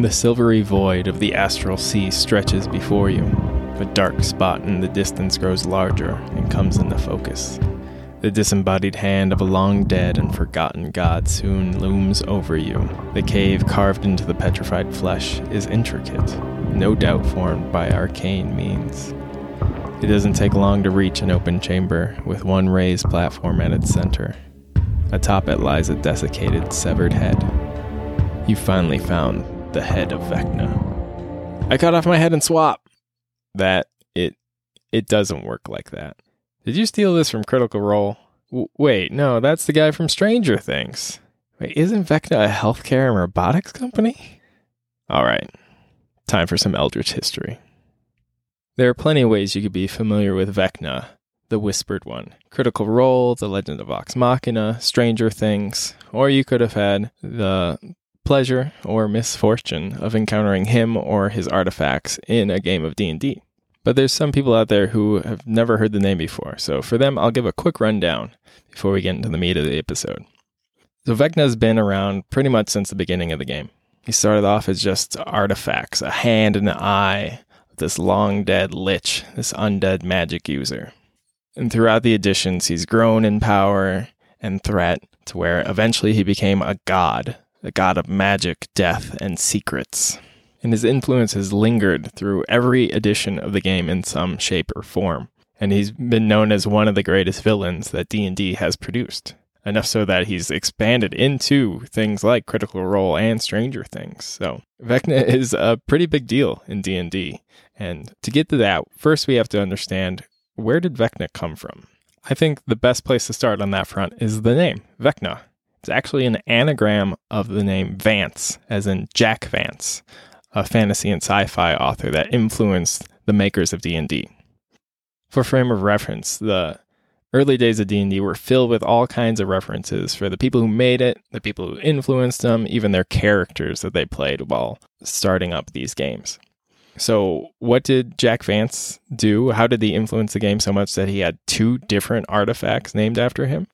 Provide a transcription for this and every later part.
The silvery void of the astral sea stretches before you. A dark spot in the distance grows larger and comes into focus. The disembodied hand of a long dead and forgotten god soon looms over you. The cave carved into the petrified flesh is intricate, no doubt formed by arcane means. It doesn't take long to reach an open chamber with one raised platform at its center. Atop it lies a desiccated, severed head. You finally found the head of Vecna. I cut off my head and swap. That it it doesn't work like that. Did you steal this from Critical Role? W- wait, no, that's the guy from Stranger Things. Wait, isn't Vecna a healthcare and robotics company? All right, time for some Eldritch history. There are plenty of ways you could be familiar with Vecna, the Whispered One. Critical Role, The Legend of Vox Machina, Stranger Things, or you could have had the pleasure or misfortune of encountering him or his artifacts in a game of D&D. But there's some people out there who have never heard the name before, so for them, I'll give a quick rundown before we get into the meat of the episode. So Vecna's been around pretty much since the beginning of the game. He started off as just artifacts, a hand and an eye this long dead lich, this undead magic user. And throughout the editions, he's grown in power and threat to where eventually he became a god, a god of magic, death, and secrets and his influence has lingered through every edition of the game in some shape or form. And he's been known as one of the greatest villains that D&D has produced. Enough so that he's expanded into things like Critical Role and Stranger Things. So Vecna is a pretty big deal in D&D. And to get to that, first we have to understand where did Vecna come from? I think the best place to start on that front is the name, Vecna. It's actually an anagram of the name Vance, as in Jack Vance, a fantasy and sci-fi author that influenced the makers of D&D. For frame of reference, the early days of D&D were filled with all kinds of references for the people who made it, the people who influenced them, even their characters that they played while starting up these games. So, what did Jack Vance do? How did he influence the game so much that he had two different artifacts named after him?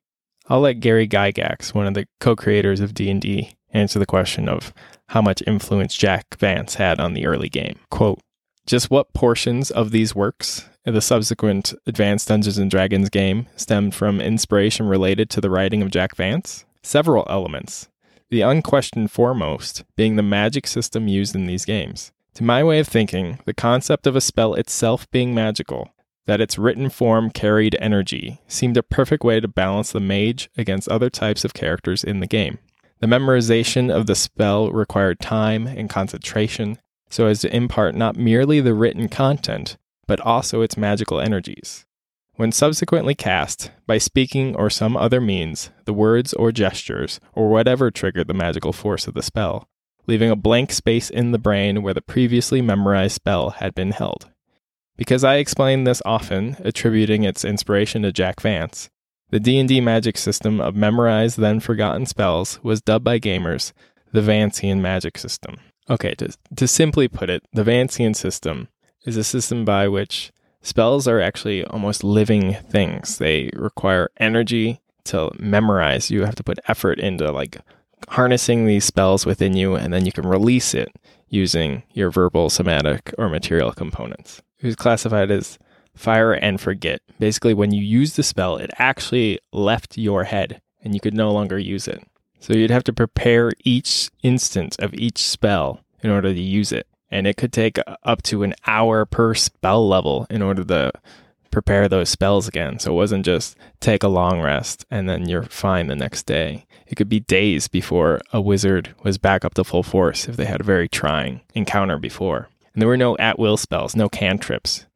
I'll let Gary Gygax, one of the co-creators of D&D, answer the question of how much influence Jack Vance had on the early game. Quote, just what portions of these works in the subsequent Advanced Dungeons and Dragons game stemmed from inspiration related to the writing of Jack Vance? Several elements. The unquestioned foremost being the magic system used in these games. To my way of thinking, the concept of a spell itself being magical, that its written form carried energy, seemed a perfect way to balance the mage against other types of characters in the game. The memorization of the spell required time and concentration so as to impart not merely the written content, but also its magical energies. When subsequently cast, by speaking or some other means, the words or gestures, or whatever triggered the magical force of the spell, leaving a blank space in the brain where the previously memorized spell had been held. Because I explain this often, attributing its inspiration to Jack Vance, the D&D magic system of memorized then forgotten spells was dubbed by gamers the Vancian magic system. Okay, to, to simply put it, the Vancian system is a system by which spells are actually almost living things. They require energy to memorize. You have to put effort into like harnessing these spells within you and then you can release it using your verbal, somatic, or material components. Was classified as fire and forget. Basically, when you use the spell, it actually left your head and you could no longer use it. So you'd have to prepare each instance of each spell in order to use it. And it could take up to an hour per spell level in order to prepare those spells again. So it wasn't just take a long rest and then you're fine the next day. It could be days before a wizard was back up to full force if they had a very trying encounter before. And there were no at will spells, no cantrips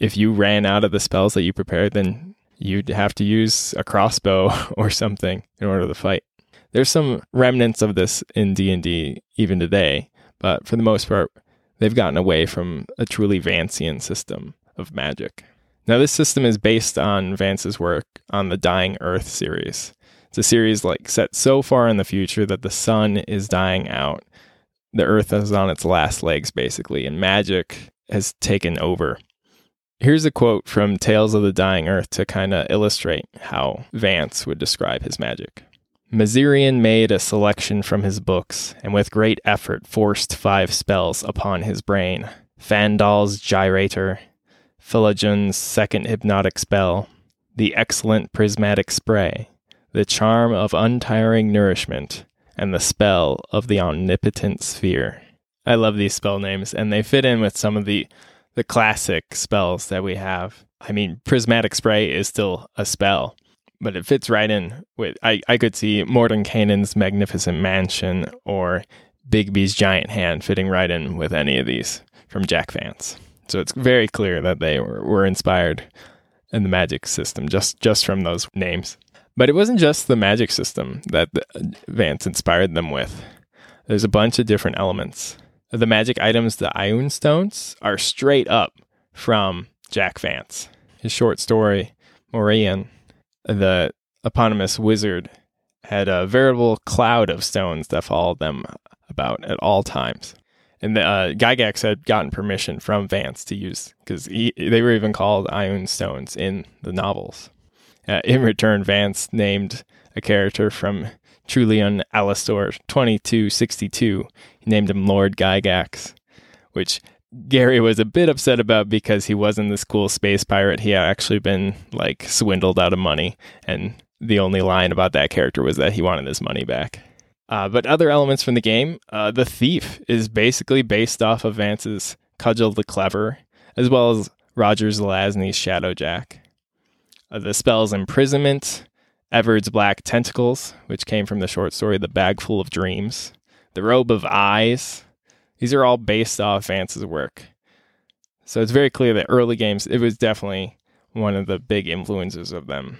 if you ran out of the spells that you prepared, then you'd have to use a crossbow or something in order to fight. There's some remnants of this in D&D even today, but for the most part, they've gotten away from a truly Vancian system of magic. Now, this system is based on Vance's work on the Dying Earth series. It's a series like set so far in the future that the sun is dying out. The earth is on its last legs, basically, and magic has taken over. Here's a quote from Tales of the Dying Earth to kind of illustrate how Vance would describe his magic. Mazirian made a selection from his books, and with great effort forced five spells upon his brain Phandaal's Gyrator, Felojun's second hypnotic spell, the excellent prismatic spray, the charm of untiring nourishment, and the spell of the omnipotent sphere. I love these spell names, and they fit in with some of the the classic spells that we have. I mean, prismatic spray is still a spell, but it fits right in with. I I could see Mordenkainen's magnificent mansion or Bigby's giant hand fitting right in with any of these from Jack Vance. So it's very clear that they were, were inspired in the magic system just just from those names. But it wasn't just the magic system that Vance inspired them with. There's a bunch of different elements. The magic items, the Ioun stones, are straight up from Jack Vance. His short story, Morreion, the eponymous wizard, had a veritable cloud of stones that followed them about at all times. And the, uh, Gygax had gotten permission from Vance to use because they were even called Ioun stones in the novels. Uh, in return, Vance named a character from Trullion: Alastor 2262. He named him Lord Gygax, which Gary was a bit upset about because he wasn't this cool space pirate. He had actually been like swindled out of money, and the only line about that character was that he wanted his money back. Uh, but other elements from the game, uh, the thief is basically based off of Vance's Cugel the Clever, as well as Roger Zelazny's Shadowjack. Uh, the spells Imprisonment, Evard's Black Tentacles, which came from the short story The Bag Full of Dreams, The Robe of Eyes. These are all based off Vance's work. So it's very clear that early games, it was definitely one of the big influences of them.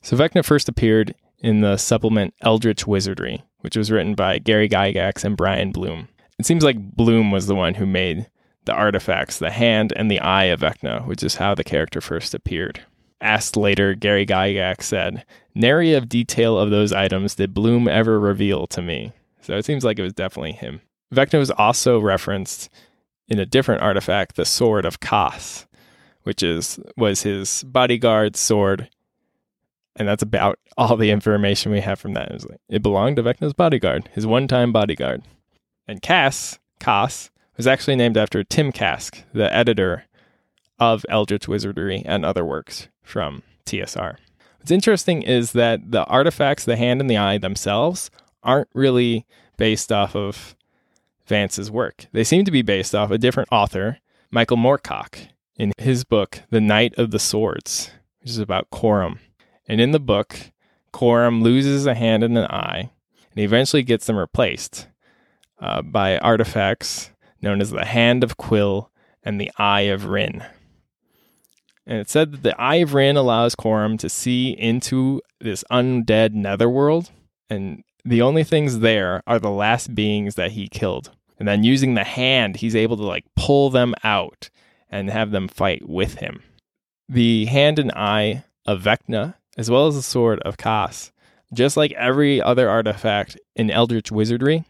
So Vecna first appeared in the supplement Eldritch Wizardry, which was written by Gary Gygax and Brian Blume. It seems like Blume was the one who made the artifacts, the hand and the eye of Vecna, which is how the character first appeared. Asked later, Gary Gygax said, Nary of detail of those items did Blume ever reveal to me. So it seems like it was definitely him. Vecna was also referenced in a different artifact, the Sword of Kas, which is was his bodyguard's sword. And that's about all the information we have from that. It, like, it belonged to Vecna's bodyguard, his one-time bodyguard. And Cass, Kas, was actually named after Tim Kask, the editor of Eldritch Wizardry and other works from TSR. What's interesting is that the artifacts, the hand and the eye themselves, aren't really based off of Vance's work. They seem to be based off a different author, Michael Moorcock, in his book, The Knight of the Swords, which is about Corum. And in the book, Corum loses a hand and an eye, and eventually gets them replaced uh, by artifacts known as the Hand of Kwll and the Eye of Rhynn. And it said that the Eye of Rhynn allows Corum to see into this undead netherworld, and the only things there are the last beings that he killed. And then using the hand, he's able to like pull them out and have them fight with him. The hand and eye of Vecna, as well as the sword of Kas, just like every other artifact in Eldritch Wizardry,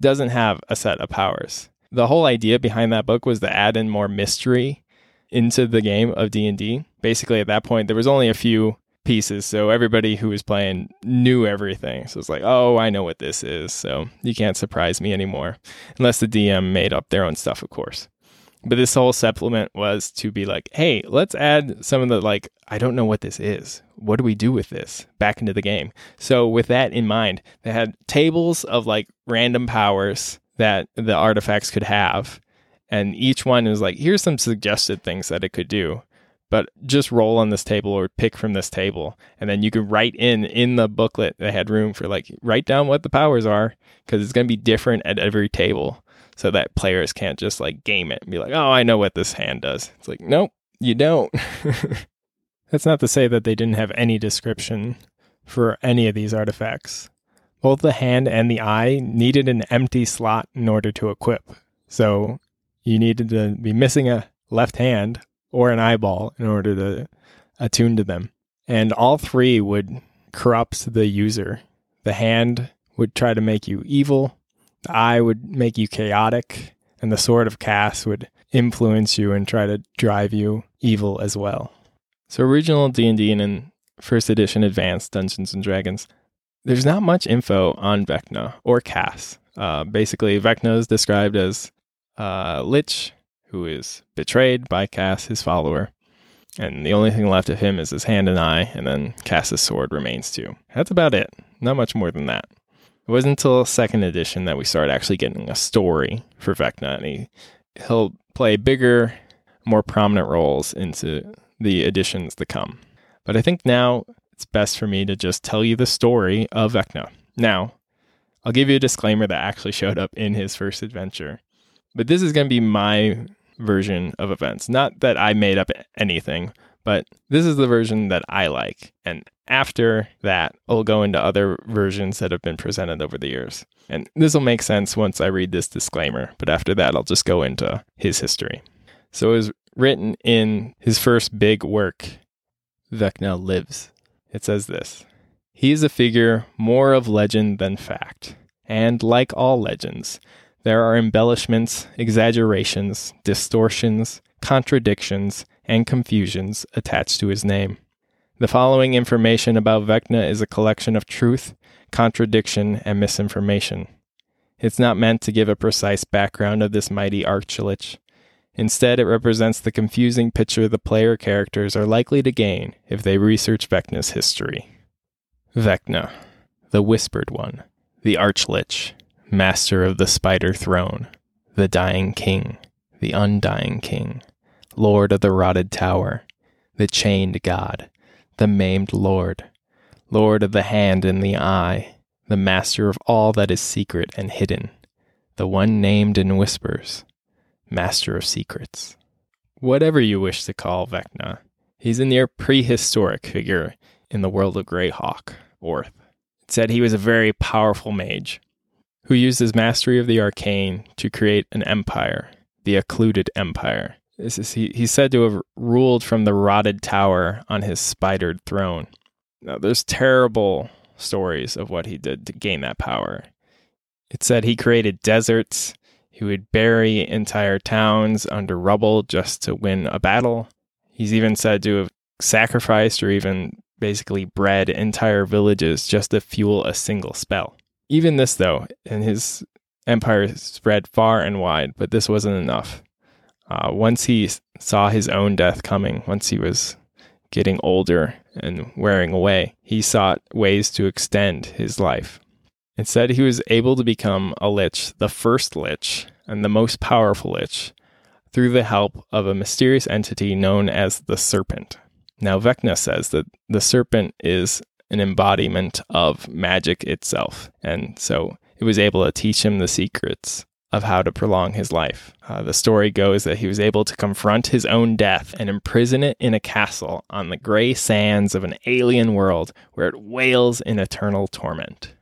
doesn't have a set of powers. The whole idea behind that book was to add in more mystery into the game of D&D. Basically at that point there was only a few pieces, so everybody who was playing knew everything. So it's like, "Oh, I know what this is." So you can't surprise me anymore unless the DM made up their own stuff, of course. But this whole supplement was to be like, "Hey, let's add some of the like I don't know what this is. What do we do with this?" back into the game. So with that in mind, they had tables of like random powers that the artifacts could have and each one is like here's some suggested things that it could do but just roll on this table or pick from this table. And then you can write in in the booklet they had room for like write down what the powers are because it's going to be different at every table so that players can't just like game it and be like oh i know what this hand does. It's like nope you don't. That's not to say that they didn't have any description for any of these artifacts. Both the hand and the eye needed an empty slot in order to equip so you needed to be missing a left hand or an eyeball in order to attune to them. And all three would corrupt the user. The hand would try to make you evil, the eye would make you chaotic, and the sword of Kas would influence you and try to drive you evil as well. So original D&D and in first edition advanced Dungeons and Dragons there's not much info on Vecna or Kas. Uh, basically, Vecna is described as a lich who is betrayed by Kas, his follower. And the only thing left of him is his hand and eye, and then Kas's sword remains too. That's about it. Not much more than that. It wasn't until second edition that we started actually getting a story for Vecna, and he, he'll play bigger, more prominent roles into the editions to come. But I think now it's best for me to just tell you the story of Vecna. Now, I'll give you a disclaimer that actually showed up in his first adventure. But this is going to be my version of events. Not that I made up anything, but this is the version that I like. And after that, I'll go into other versions that have been presented over the years. And this will make sense once I read this disclaimer, but after that, I'll just go into his history. So it was written in his first big work, Vecna Lives. It says this He is a figure more of legend than fact, and like all legends, there are embellishments, exaggerations, distortions, contradictions, and confusions attached to his name. The following information about Vecna is a collection of truth, contradiction, and misinformation. It's not meant to give a precise background of this mighty archlich. Instead, it represents the confusing picture the player characters are likely to gain if they research Vecna's history. Vecna, the Whispered One, the Archlich, Master of the Spider Throne, the Dying King, the Undying King, Lord of the Rotted Tower, the Chained God, the Maimed Lord, Lord of the Hand and the Eye, the Master of all that is secret and hidden, the one named in whispers, Master of Secrets. Whatever you wish to call Vecna, he's a near prehistoric figure in the world of Greyhawk, Oerth. It said he was a very powerful mage who used his mastery of the arcane to create an empire, the Occluded Empire. This is, he, he's said to have ruled from the rotted tower on his spidered throne. Now, there's terrible stories of what he did to gain that power. It said he created deserts, he would bury entire towns under rubble just to win a battle. He's even said to have sacrificed or even basically bred entire villages just to fuel a single spell. Even this, though, and his empire spread far and wide, but this wasn't enough. Uh, once he saw his own death coming, once he was getting older and wearing away, he sought ways to extend his life. Instead, he was able to become a lich, the first lich, and the most powerful lich, through the help of a mysterious entity known as the Serpent. Now, Vecna says that the Serpent is an embodiment of magic itself, and so it was able to teach him the secrets of how to prolong his life. Uh, the story goes that he was able to confront his own death and imprison it in a castle on the gray sands of an alien world where it wails in eternal torment.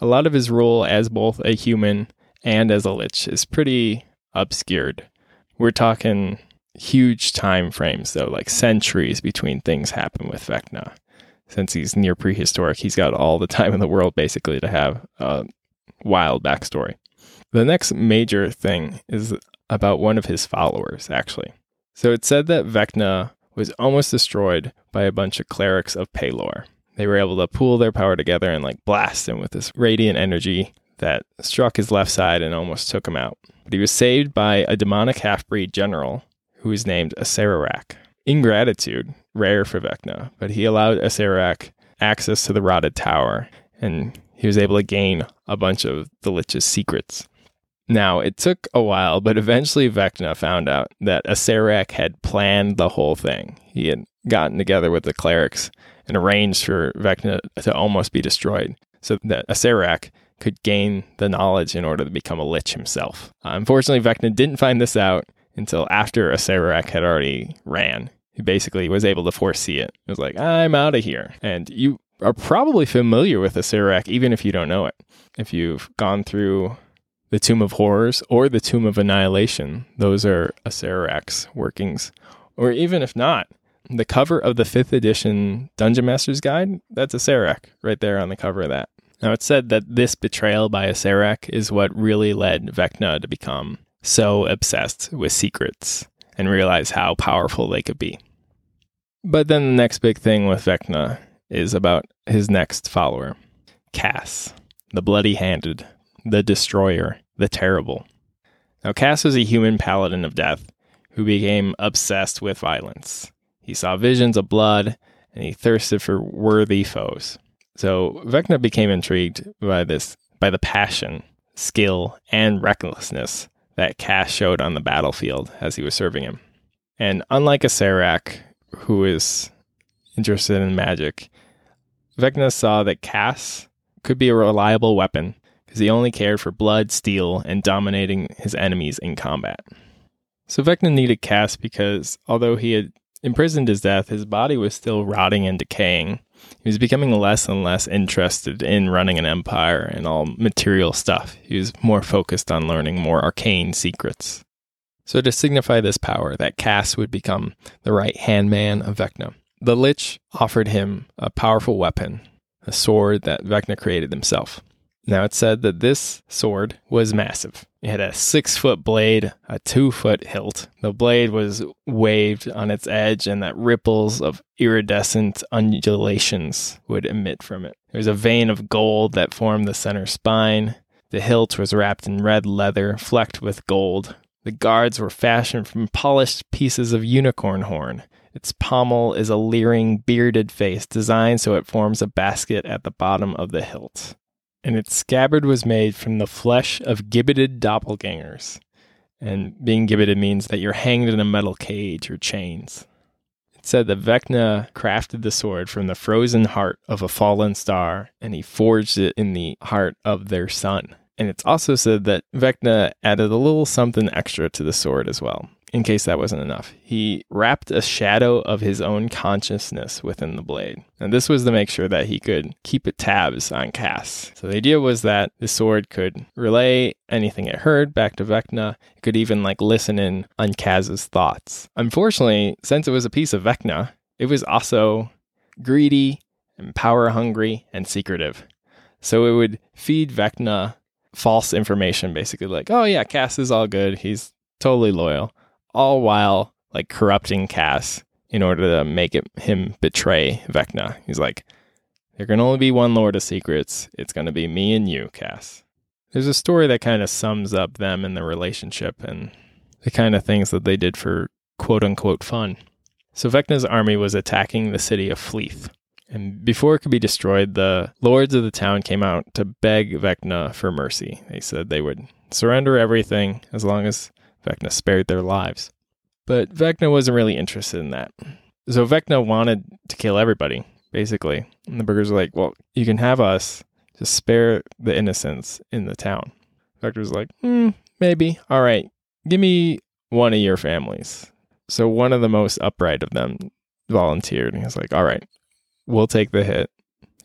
A lot of his role as both a human and as a lich is pretty obscured. We're talking huge time frames, though, like centuries between things happen with Vecna. Since he's near prehistoric, he's got all the time in the world basically to have a wild backstory. The next major thing is about one of his followers, actually. So it said that Vecna was almost destroyed by a bunch of clerics of Pelor they were able to pool their power together and like blast him with this radiant energy that struck his left side and almost took him out. But he was saved by a demonic half breed general who was named Acererak. Ingratitude, rare for Vecna, but he allowed Acererak access to the rotted tower and he was able to gain a bunch of the Lich's secrets. Now, it took a while, but eventually Vecna found out that Acererak had planned the whole thing. He had gotten together with the clerics and arranged for Vecna to almost be destroyed so that Acererak could gain the knowledge in order to become a lich himself. Uh, unfortunately, Vecna didn't find this out until after Acererak had already ran. He basically was able to foresee it. It was like, I'm out of here. And you are probably familiar with Acererak even if you don't know it. If you've gone through the Tomb of Horrors or the Tomb of Annihilation, those are Acererak's workings. Or even if not, the cover of the fifth edition Dungeon Master's Guide, that's Acererak right there on the cover of that. Now, it's said that this betrayal by Acererak is what really led Vecna to become so obsessed with secrets and realize how powerful they could be. But then the next big thing with Vecna is about his next follower, Kas, the bloody handed, the destroyer, the terrible. Now, Kas was a human paladin of death who became obsessed with violence. He saw visions of blood and he thirsted for worthy foes. So Vecna became intrigued by this by the passion, skill, and recklessness that Kas showed on the battlefield as he was serving him. And unlike Acererak, who is interested in magic, Vecna saw that Kas could be a reliable weapon because he only cared for blood, steel, and dominating his enemies in combat. So Vecna needed Kas because although he had imprisoned his death, his body was still rotting and decaying. He was becoming less and less interested in running an empire and all material stuff. He was more focused on learning more arcane secrets. So, to signify this power, that Kas would become the right hand man of Vecna, the Lich offered him a powerful weapon, a sword that Vecna created himself. Now it's said that this sword was massive. It had a six foot blade, a two foot hilt. The blade was waved on its edge, and that ripples of iridescent undulations would emit from it. There was a vein of gold that formed the center spine. The hilt was wrapped in red leather, flecked with gold. The guards were fashioned from polished pieces of unicorn horn. Its pommel is a leering, bearded face designed so it forms a basket at the bottom of the hilt and its scabbard was made from the flesh of gibbeted doppelgangers. And being gibbeted means that you're hanged in a metal cage or chains. It said that Vecna crafted the sword from the frozen heart of a fallen star, and he forged it in the heart of their sun. And it's also said that Vecna added a little something extra to the sword as well in case that wasn't enough, he wrapped a shadow of his own consciousness within the blade. And this was to make sure that he could keep tabs on Kas. So the idea was that the sword could relay anything it heard back to Vecna. It could even like listen in on Kas's thoughts. Unfortunately, since it was a piece of Vecna, it was also greedy and power hungry and secretive. So it would feed Vecna false information, basically like, oh yeah, Kas is all good. He's totally loyal all while like corrupting Kas in order to make it him betray Vecna. He's like, there can only be one Lord of Secrets. It's going to be me and you, Kas. There's a story that kind of sums up them and the relationship and the kind of things that they did for quote unquote fun. So Vecna's army was attacking the city of Fleeth. And before it could be destroyed, the lords of the town came out to beg Vecna for mercy. They said they would surrender everything as long as Vecna spared their lives. But Vecna wasn't really interested in that. So Vecna wanted to kill everybody, basically. And the burghers were like, well, you can have us, just spare the innocents in the town. Vecna was like, hmm, maybe. All right, give me one of your families. So one of the most upright of them volunteered. And he was like, all right, we'll take the hit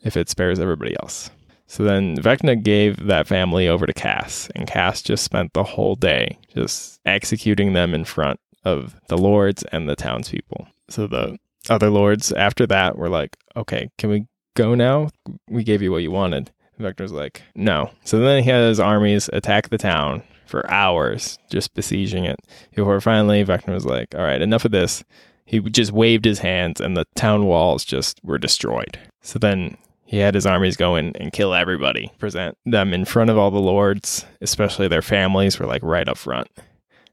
if it spares everybody else. So then Vecna gave that family over to Kas, and Kas just spent the whole day just executing them in front of the lords and the townspeople. So the other lords after that were like, okay, can we go now? We gave you what you wanted. Vecna was like, no. So then he had his armies attack the town for hours, just besieging it. Before finally Vecna was like, all right, enough of this. He just waved his hands and the town walls just were destroyed. So then he had his armies go in and kill everybody, present them in front of all the lords, especially their families were like right up front.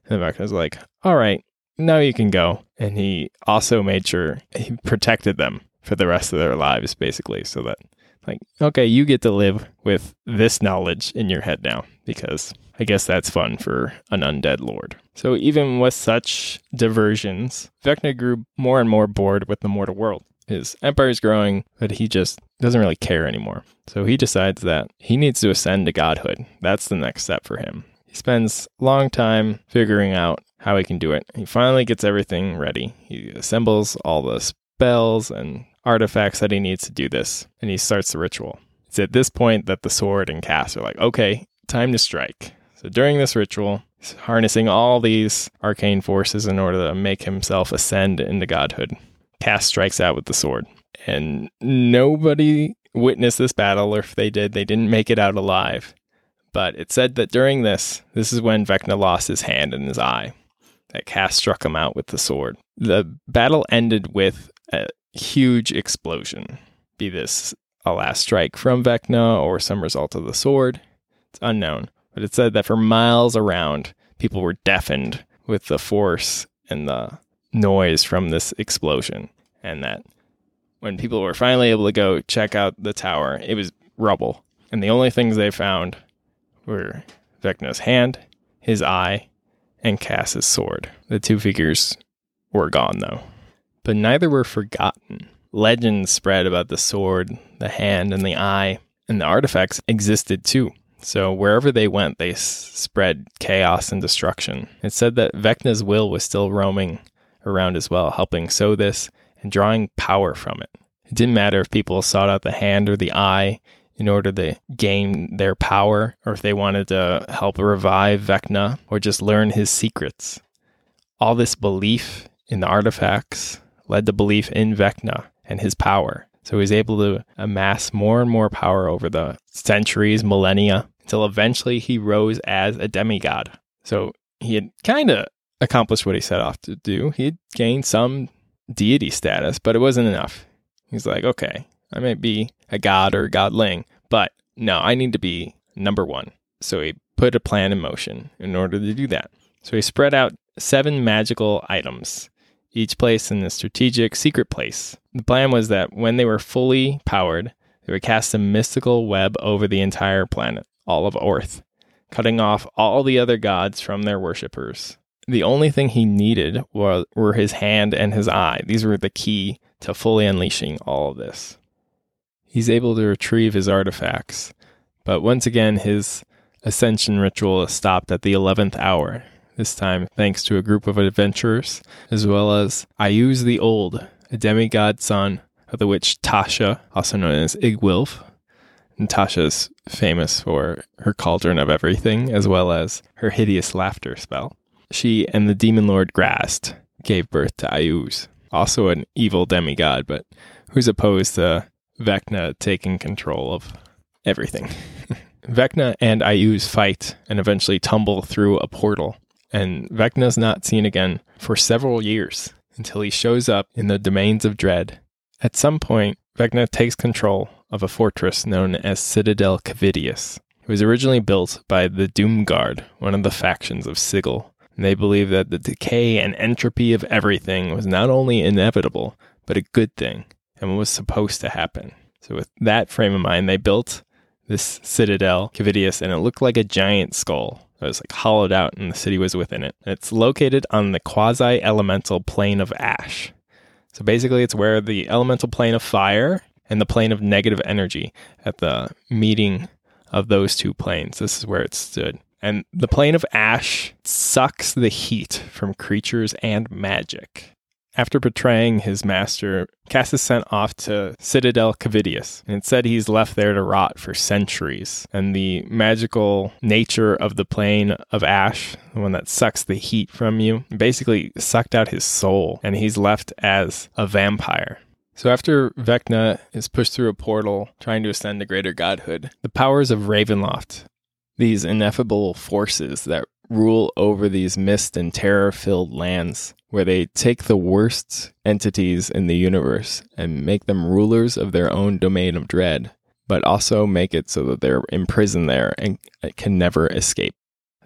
And Vecna was like, all right, now you can go. And he also made sure he protected them for the rest of their lives, basically, so that, like, okay, you get to live with this knowledge in your head now, because I guess that's fun for an undead lord. So even with such diversions, Vecna grew more and more bored with the mortal world. His empire is growing, but he just doesn't really care anymore. So he decides that he needs to ascend to godhood. That's the next step for him. He spends a long time figuring out how he can do it. He finally gets everything ready. He assembles all the spells and artifacts that he needs to do this, and he starts the ritual. It's at this point that the sword and cast are like, okay, time to strike. So during this ritual, he's harnessing all these arcane forces in order to make himself ascend into godhood. Kas strikes out with the sword. And nobody witnessed this battle, or if they did, they didn't make it out alive. But it said that during this, this is when Vecna lost his hand and his eye. That Kas struck him out with the sword. The battle ended with a huge explosion. Be this a last strike from Vecna or some result of the sword. It's unknown, but it said that for miles around, people were deafened with the force and the noise from this explosion, and that when people were finally able to go check out the tower, it was rubble. And the only things they found were Vecna's hand, his eye, and Kas's sword. The two figures were gone, though. But neither were forgotten. Legends spread about the sword, the hand, and the eye, and the artifacts existed too. So wherever they went, they s- spread chaos and destruction. It said that Vecna's will was still roaming around as well, helping sow this and drawing power from it. It didn't matter if people sought out the hand or the eye in order to gain their power, or if they wanted to help revive Vecna or just learn his secrets. All this belief in the artifacts led to belief in Vecna and his power. So he was able to amass more and more power over the centuries, millennia, until eventually he rose as a demigod. So he had kind of accomplished what he set off to do. He gained some deity status, but it wasn't enough. He's like, okay, I might be a god or a godling, but no, I need to be number one. So he put a plan in motion in order to do that. So he spread out seven magical items, each placed in a strategic secret place. The plan was that when they were fully powered, they would cast a mystical web over the entire planet, all of Earth, cutting off all the other gods from their worshippers. The only thing he needed were, were his hand and his eye. These were the key to fully unleashing all of this. He's able to retrieve his artifacts, but once again, his ascension ritual is stopped at the 11th hour, this time thanks to a group of adventurers, as well as Iuz the Old, a demigod son of the witch Tasha, also known as Iggwilv. And Tasha's famous for her cauldron of everything, as well as her hideous laughter spell. She and the demon lord Graz'zt gave birth to Iuz, also an evil demigod, but who's opposed to Vecna taking control of everything. Vecna and Iuz fight and eventually tumble through a portal, and Vecna's not seen again for several years until he shows up in the domains of Dread. At some point, Vecna takes control of a fortress known as Citadel Cavitius. It was originally built by the Doomguard, one of the factions of Sigil. They believed that the decay and entropy of everything was not only inevitable, but a good thing, and was supposed to happen. So, with that frame of mind, they built this citadel, Cavitius, and it looked like a giant skull. It was like hollowed out, and the city was within it. It's located on the quasi elemental plane of ash. So basically, it's where the elemental plane of fire and the plane of negative energy at the meeting of those two planes. This is where it stood. And the plane of ash sucks the heat from creatures and magic. After betraying his master, Kas is sent off to Citadel Cavitius, and it said he's left there to rot for centuries. And the magical nature of the plane of ash, the one that sucks the heat from you, basically sucked out his soul, and he's left as a vampire. So after Vecna is pushed through a portal trying to ascend to greater godhood, the powers of Ravenloft, these ineffable forces that rule over these mist and terror filled lands, where they take the worst entities in the universe and make them rulers of their own domain of dread, but also make it so that they're imprisoned there and can never escape.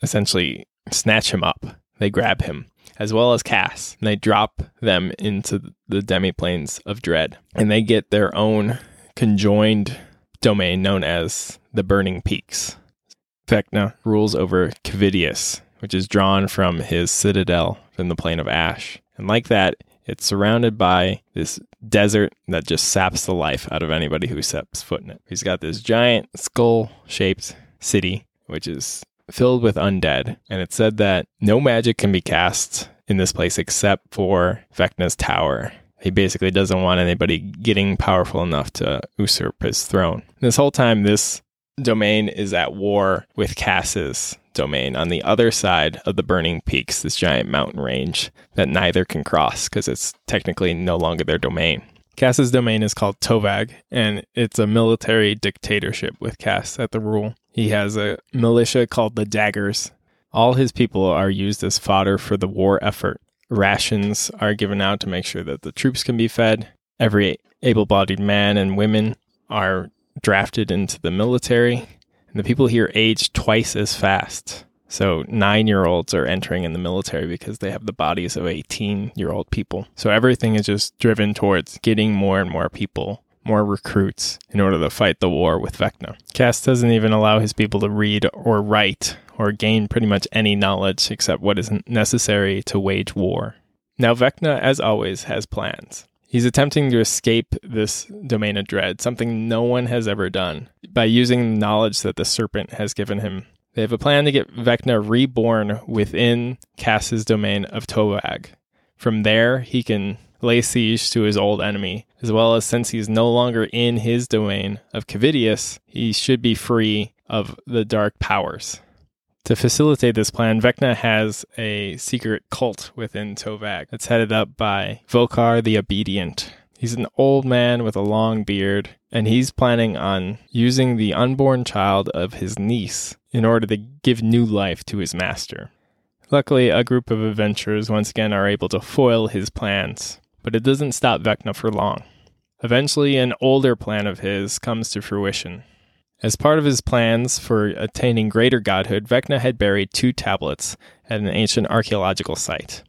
Essentially, snatch him up. They grab him, as well as Kas, and they drop them into the demiplanes of dread. And they get their own conjoined domain known as the Burning Peaks. Vecna rules over Cavitius, which is drawn from his citadel from the Plane of ash. And like that, it's surrounded by this desert that just saps the life out of anybody who steps foot in it. He's got this giant skull shaped city, which is filled with undead. And it said that no magic can be cast in this place except for Vecna's tower. He basically doesn't want anybody getting powerful enough to usurp his throne. This whole time, this domain is at war with Kas's domain on the other side of the Burning Peaks, this giant mountain range that neither can cross because it's technically no longer their domain. Kas's domain is called Tovag, and it's a military dictatorship with Kas at the rule. He has a militia called the Daggers. All his people are used as fodder for the war effort. Rations are given out to make sure that the troops can be fed. Every able bodied man and women are drafted into the military, and the people here age twice as fast. So, nine year olds are entering in the military because they have the bodies of 18 year old people. So, everything is just driven towards getting more and more people, more recruits, in order to fight the war with Vecna. Kas doesn't even allow his people to read or write or gain pretty much any knowledge except what is necessary to wage war. Now, Vecna, as always, has plans. He's attempting to escape this domain of dread, something no one has ever done, by using knowledge that the serpent has given him. They have a plan to get Vecna reborn within Kas's domain of Tovag. From there, he can lay siege to his old enemy, as well as since he's no longer in his domain of Cavitius, he should be free of the dark powers. To facilitate this plan, Vecna has a secret cult within Tovag that's headed up by Vokar the Obedient. He's an old man with a long beard, and he's planning on using the unborn child of his niece in order to give new life to his master. Luckily, a group of adventurers once again are able to foil his plans, but it doesn't stop Vecna for long. Eventually, an older plan of his comes to fruition. As part of his plans for attaining greater godhood, Vecna had buried two tablets at an ancient archaeological site.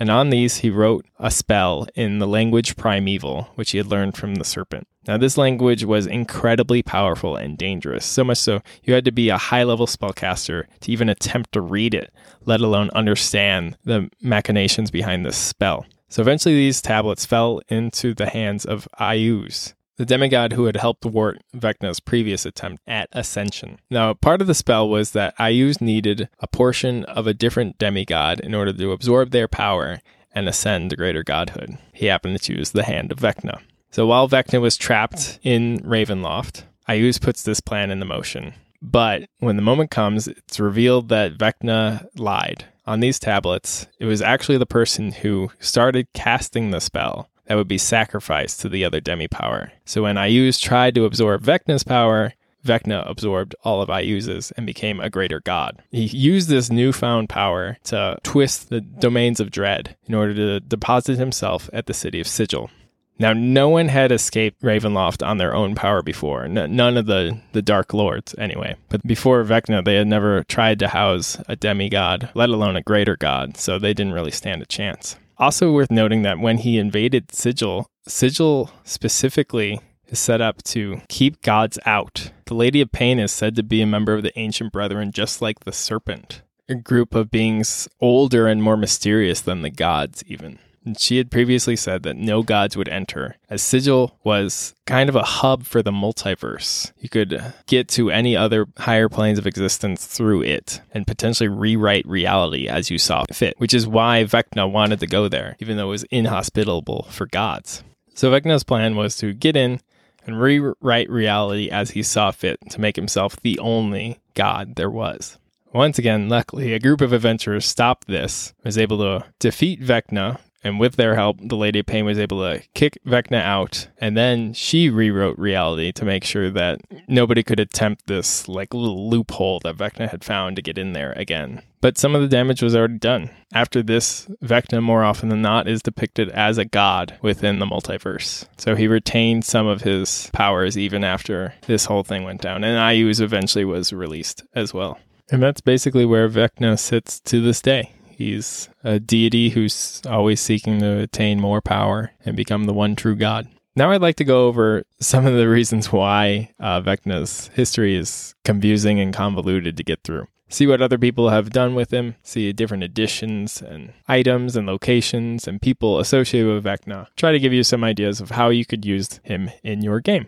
And on these, he wrote a spell in the language primeval, which he had learned from the serpent. Now, this language was incredibly powerful and dangerous, so much so you had to be a high level spellcaster to even attempt to read it, let alone understand the machinations behind this spell. So eventually, these tablets fell into the hands of Iuz, the demigod who had helped thwart Vecna's previous attempt at ascension. Now, part of the spell was that Iuz needed a portion of a different demigod in order to absorb their power and ascend to greater godhood. He happened to choose the hand of Vecna. So while Vecna was trapped in Ravenloft, Iuz puts this plan into motion. But when the moment comes, it's revealed that Vecna lied. On these tablets, it was actually the person who started casting the spell that would be sacrificed to the other demi power. So when Iuz tried to absorb Vecna's power, Vecna absorbed all of Iuz's and became a greater god. He used this newfound power to twist the domains of dread in order to deposit himself at the city of Sigil. Now, no one had escaped Ravenloft on their own power before. N- none of the, the Dark Lords, anyway. But before Vecna, they had never tried to house a demigod, let alone a greater god, so they didn't really stand a chance. Also worth noting that when he invaded Sigil, Sigil specifically is set up to keep gods out. The Lady of Pain is said to be a member of the Ancient Brethren, just like the Serpent, a group of beings older and more mysterious than the gods, even. She had previously said that no gods would enter, as Sigil was kind of a hub for the multiverse. You could get to any other higher planes of existence through it and potentially rewrite reality as you saw fit, which is why Vecna wanted to go there, even though it was inhospitable for gods. So Vecna's plan was to get in and rewrite reality as he saw fit to make himself the only god there was. Once again, luckily, a group of adventurers stopped this, was able to defeat Vecna and with their help, the Lady of Pain was able to kick Vecna out. And then she rewrote reality to make sure that nobody could attempt this like little loophole that Vecna had found to get in there again. But some of the damage was already done. After this, Vecna, more often than not, is depicted as a god within the multiverse. So he retained some of his powers even after this whole thing went down. And Iuz eventually was released as well. And that's basically where Vecna sits to this day. He's a deity who's always seeking to attain more power and become the one true God. Now, I'd like to go over some of the reasons why uh, Vecna's history is confusing and convoluted to get through. See what other people have done with him, see different editions and items and locations and people associated with Vecna. Try to give you some ideas of how you could use him in your game.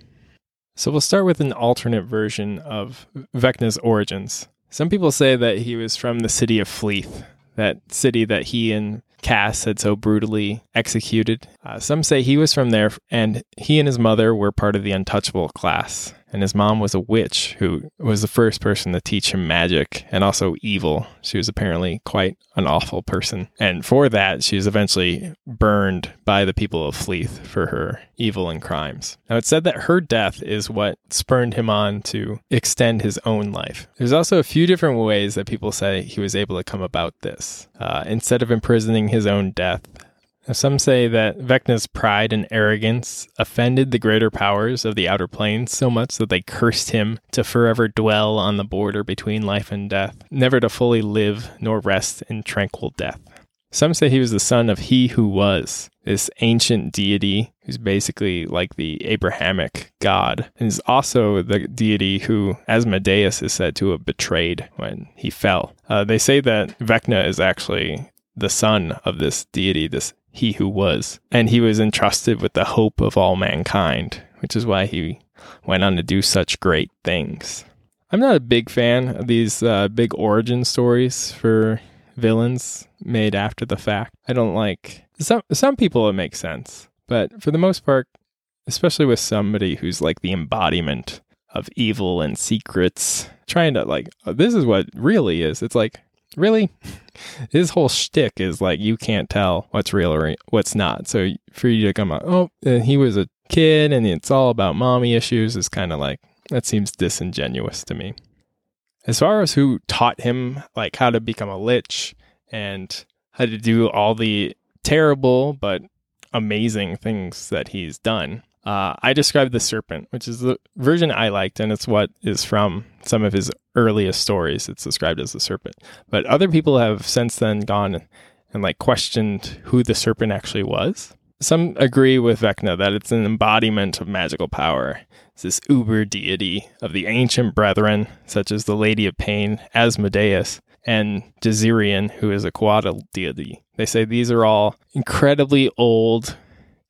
So, we'll start with an alternate version of Vecna's origins. Some people say that he was from the city of Fleeth, that city that he and Kas had so brutally executed. Uh, some say he was from there, and he and his mother were part of the untouchable class and his mom was a witch who was the first person to teach him magic and also evil. She was apparently quite an awful person. And for that, she was eventually burned by the people of Fleeth for her evil and crimes. Now, it's said that her death is what spurned him on to extend his own life. There's also a few different ways that people say he was able to come about this. Uh, instead of imprisoning his own death, Some say that Vecna's pride and arrogance offended the greater powers of the outer planes so much that they cursed him to forever dwell on the border between life and death, never to fully live nor rest in tranquil death. Some say he was the son of He Who Was, this ancient deity who's basically like the Abrahamic god, and is also the deity who Asmodeus is said to have betrayed when he fell. Uh, they say that Vecna is actually the son of this deity, this he who was. And he was entrusted with the hope of all mankind, which is why he went on to do such great things. I'm not a big fan of these uh, big origin stories for villains made after the fact. I don't like some some people it makes sense, but for the most part, especially with somebody who's like the embodiment of evil and secrets, trying to like oh, this is what really is. It's like really his whole shtick is like you can't tell what's real or what's not. So for you to come out, oh, he was a kid and it's all about mommy issues is kind of like that seems disingenuous to me. As far as who taught him like how to become a lich and how to do all the terrible but amazing things that he's done, uh, I described the serpent, which is the version I liked, and it's what is from some of his earliest stories. It's described as the serpent, but other people have since then gone and, like questioned who the serpent actually was. Some agree with Vecna that it's an embodiment of magical power. It's this uber deity of the ancient brethren, such as the Lady of Pain, Asmodeus, and Jazirian, who is a couatl deity. They say these are all incredibly old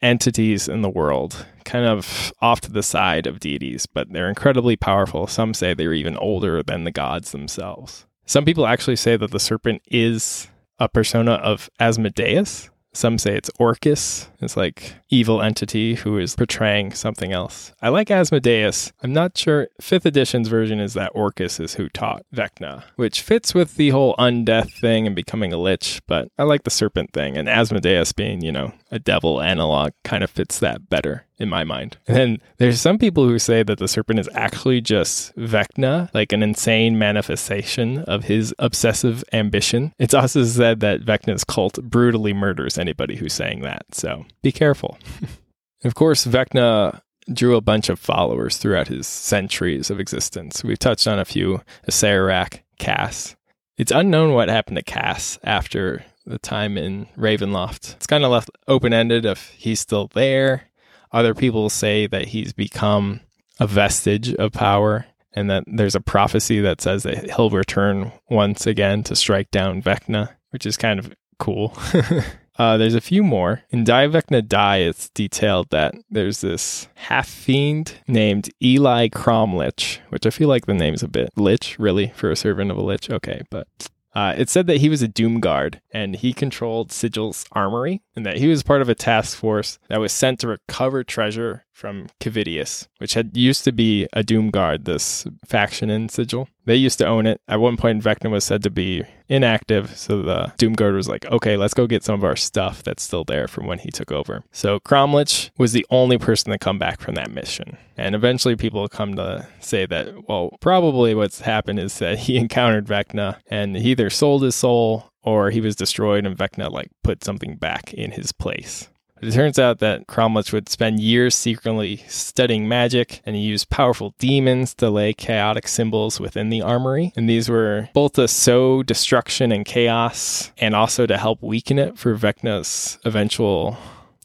entities in the world, kind of off to the side of deities, but they're incredibly powerful. Some say they're even older than the gods themselves. Some people actually say that the serpent is a persona of Asmodeus, some say it's Orcus. It's like evil entity who is portraying something else. I like Asmodeus. I'm not sure. Fifth edition's version is that Orcus is who taught Vecna, which fits with the whole undeath thing and becoming a lich. But I like the serpent thing, and Asmodeus being, you know, a devil analog kind of fits that better in my mind. And then there's some people who say that the serpent is actually just Vecna, like an insane manifestation of his obsessive ambition. It's also said that Vecna's cult brutally murders anybody who's saying that, so be careful. of course, Vecna drew a bunch of followers throughout his centuries of existence. We've touched on a few Acererak, Kas. It's unknown what happened to Kas after the time in Ravenloft. It's kind of left open ended if he's still there other people say that he's become a vestige of power and that there's a prophecy that says that he'll return once again to strike down Vecna, which is kind of cool. uh, there's a few more. In Die Vecna Die, it's detailed that there's this half fiend named Eli Cromlich, which I feel like the name's a bit lich, really, for a servant of a lich. Okay, but uh, it said that he was a Doom Guard and he controlled Sigil's armory, and that he was part of a task force that was sent to recover treasure from Cavitius, which had used to be a Doom Guard, this faction in Sigil. They used to own it. At one point, Vecna was said to be inactive, so the Doom Guard was like, okay, let's go get some of our stuff that's still there from when he took over. So Cromlich was the only person to come back from that mission. And eventually, people come to say that, well, probably what's happened is that he encountered Vecna and he either sold his soul or he was destroyed and Vecna like put something back in his place. It turns out that Cromlich would spend years secretly studying magic, and he used powerful demons to lay chaotic symbols within the armory. And these were both to sow destruction and chaos, and also to help weaken it for Vecna's eventual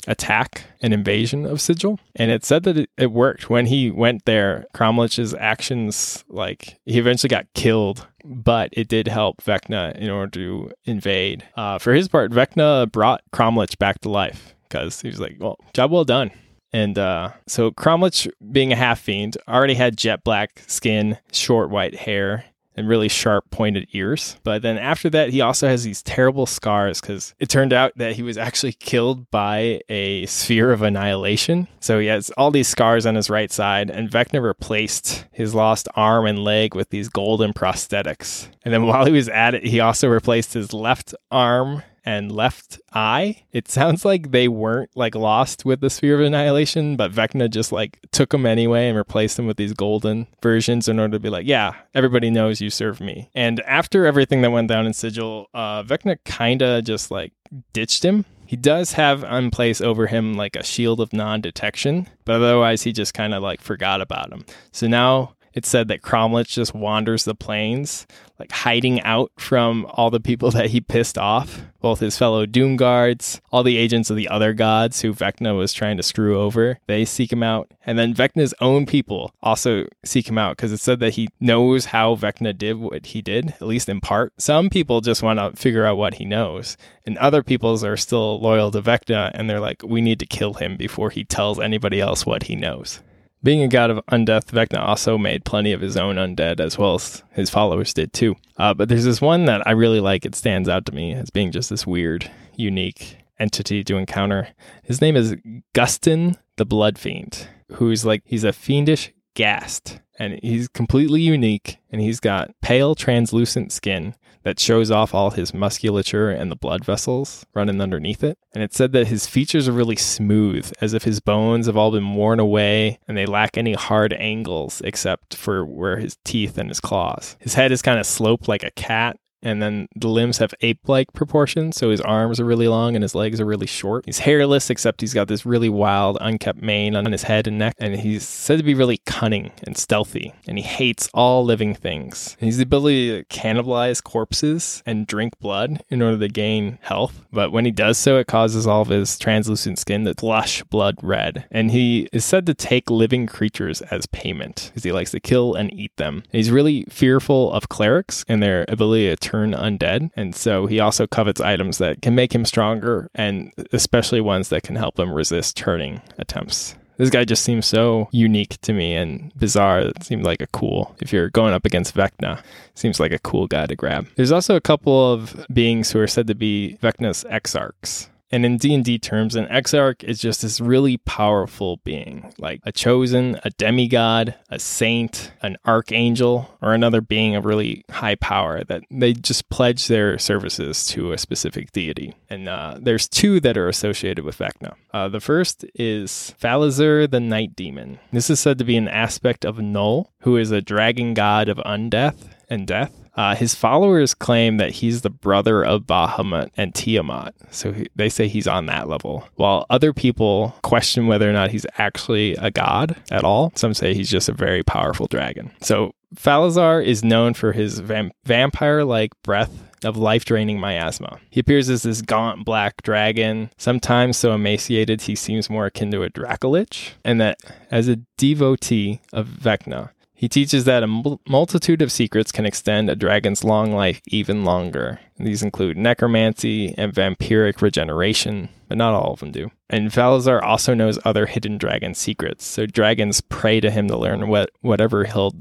attack and invasion of Sigil. And it said that it, it worked. When he went there, Cromlich's actions, like, he eventually got killed, but it did help Vecna in order to invade. Uh, for his part, Vecna brought Cromlich back to life because he was like, well, job well done. And uh, so Cromlich, being a half fiend, already had jet black skin, short white hair, and really sharp pointed ears. But then after that, he also has these terrible scars because it turned out that he was actually killed by a sphere of annihilation. So he has all these scars on his right side, and Vecna replaced his lost arm and leg with these golden prosthetics. And then while he was at it, he also replaced his left arm and left eye. It sounds like they weren't like lost with the Sphere of Annihilation, but Vecna just like took them anyway and replaced them with these golden versions in order to be like, yeah, everybody knows you serve me. And after everything that went down in Sigil, uh, Vecna kind of just like ditched him he does have in place over him like a shield of non detection, but otherwise he just kind of like forgot about him. So now it said that Cromlich just wanders the plains, like hiding out from all the people that he pissed off, both his fellow Doom guards, all the agents of the other gods who Vecna was trying to screw over. They seek him out. And then Vecna's own people also seek him out because it said that he knows how Vecna did what he did, at least in part. Some people just want to figure out what he knows, and other peoples are still loyal to Vecna and they're like, we need to kill him before he tells anybody else what he knows. Being a god of undeath, Vecna also made plenty of his own undead, as well as his followers did too. Uh, but there's this one that I really like. It stands out to me as being just this weird, unique entity to encounter. His name is Gustin the Blood Fiend, who's like, he's a fiendish ghast, and he's completely unique, and he's got pale, translucent skin that shows off all his musculature and the blood vessels running underneath it. And it said that his features are really smooth, as if his bones have all been worn away and they lack any hard angles except for where his teeth and his claws. His head is kind of sloped like a cat and then the limbs have ape-like proportions so his arms are really long and his legs are really short. He's hairless except he's got this really wild unkept mane on his head and neck and he's said to be really cunning and stealthy and he hates all living things. He's the ability to cannibalize corpses and drink blood in order to gain health but when he does so it causes all of his translucent skin to blush blood red. And he is said to take living creatures as payment because he likes to kill and eat them. And he's really fearful of clerics and their ability to turn undead. And so he also covets items that can make him stronger and especially ones that can help him resist turning attempts. This guy just seems so unique to me and bizarre. It seemed like a cool, if you're going up against Vecna, seems like a cool guy to grab. There's also a couple of beings who are said to be Vecna's exarchs. And in D&D terms, an exarch is just this really powerful being, like a chosen, a demigod, a saint, an archangel, or another being of really high power that they just pledge their services to a specific deity. And uh, there's two that are associated with Vecna. Uh, the first is Falazure the Night Demon. This is said to be an aspect of Null, who is a dragon god of undeath and death. Uh, his followers claim that he's the brother of Bahamut and Tiamat, so he, they say he's on that level. While other people question whether or not he's actually a god at all, some say he's just a very powerful dragon. So Falazure is known for his vam- vampire like breath of life draining miasma. He appears as this gaunt black dragon, sometimes so emaciated he seems more akin to a Dracolich, and that as a devotee of Vecna, he teaches that a multitude of secrets can extend a dragon's long life even longer. These include necromancy and vampiric regeneration, but not all of them do. And Falazure also knows other hidden dragon secrets, so dragons pray to him to learn what whatever he'll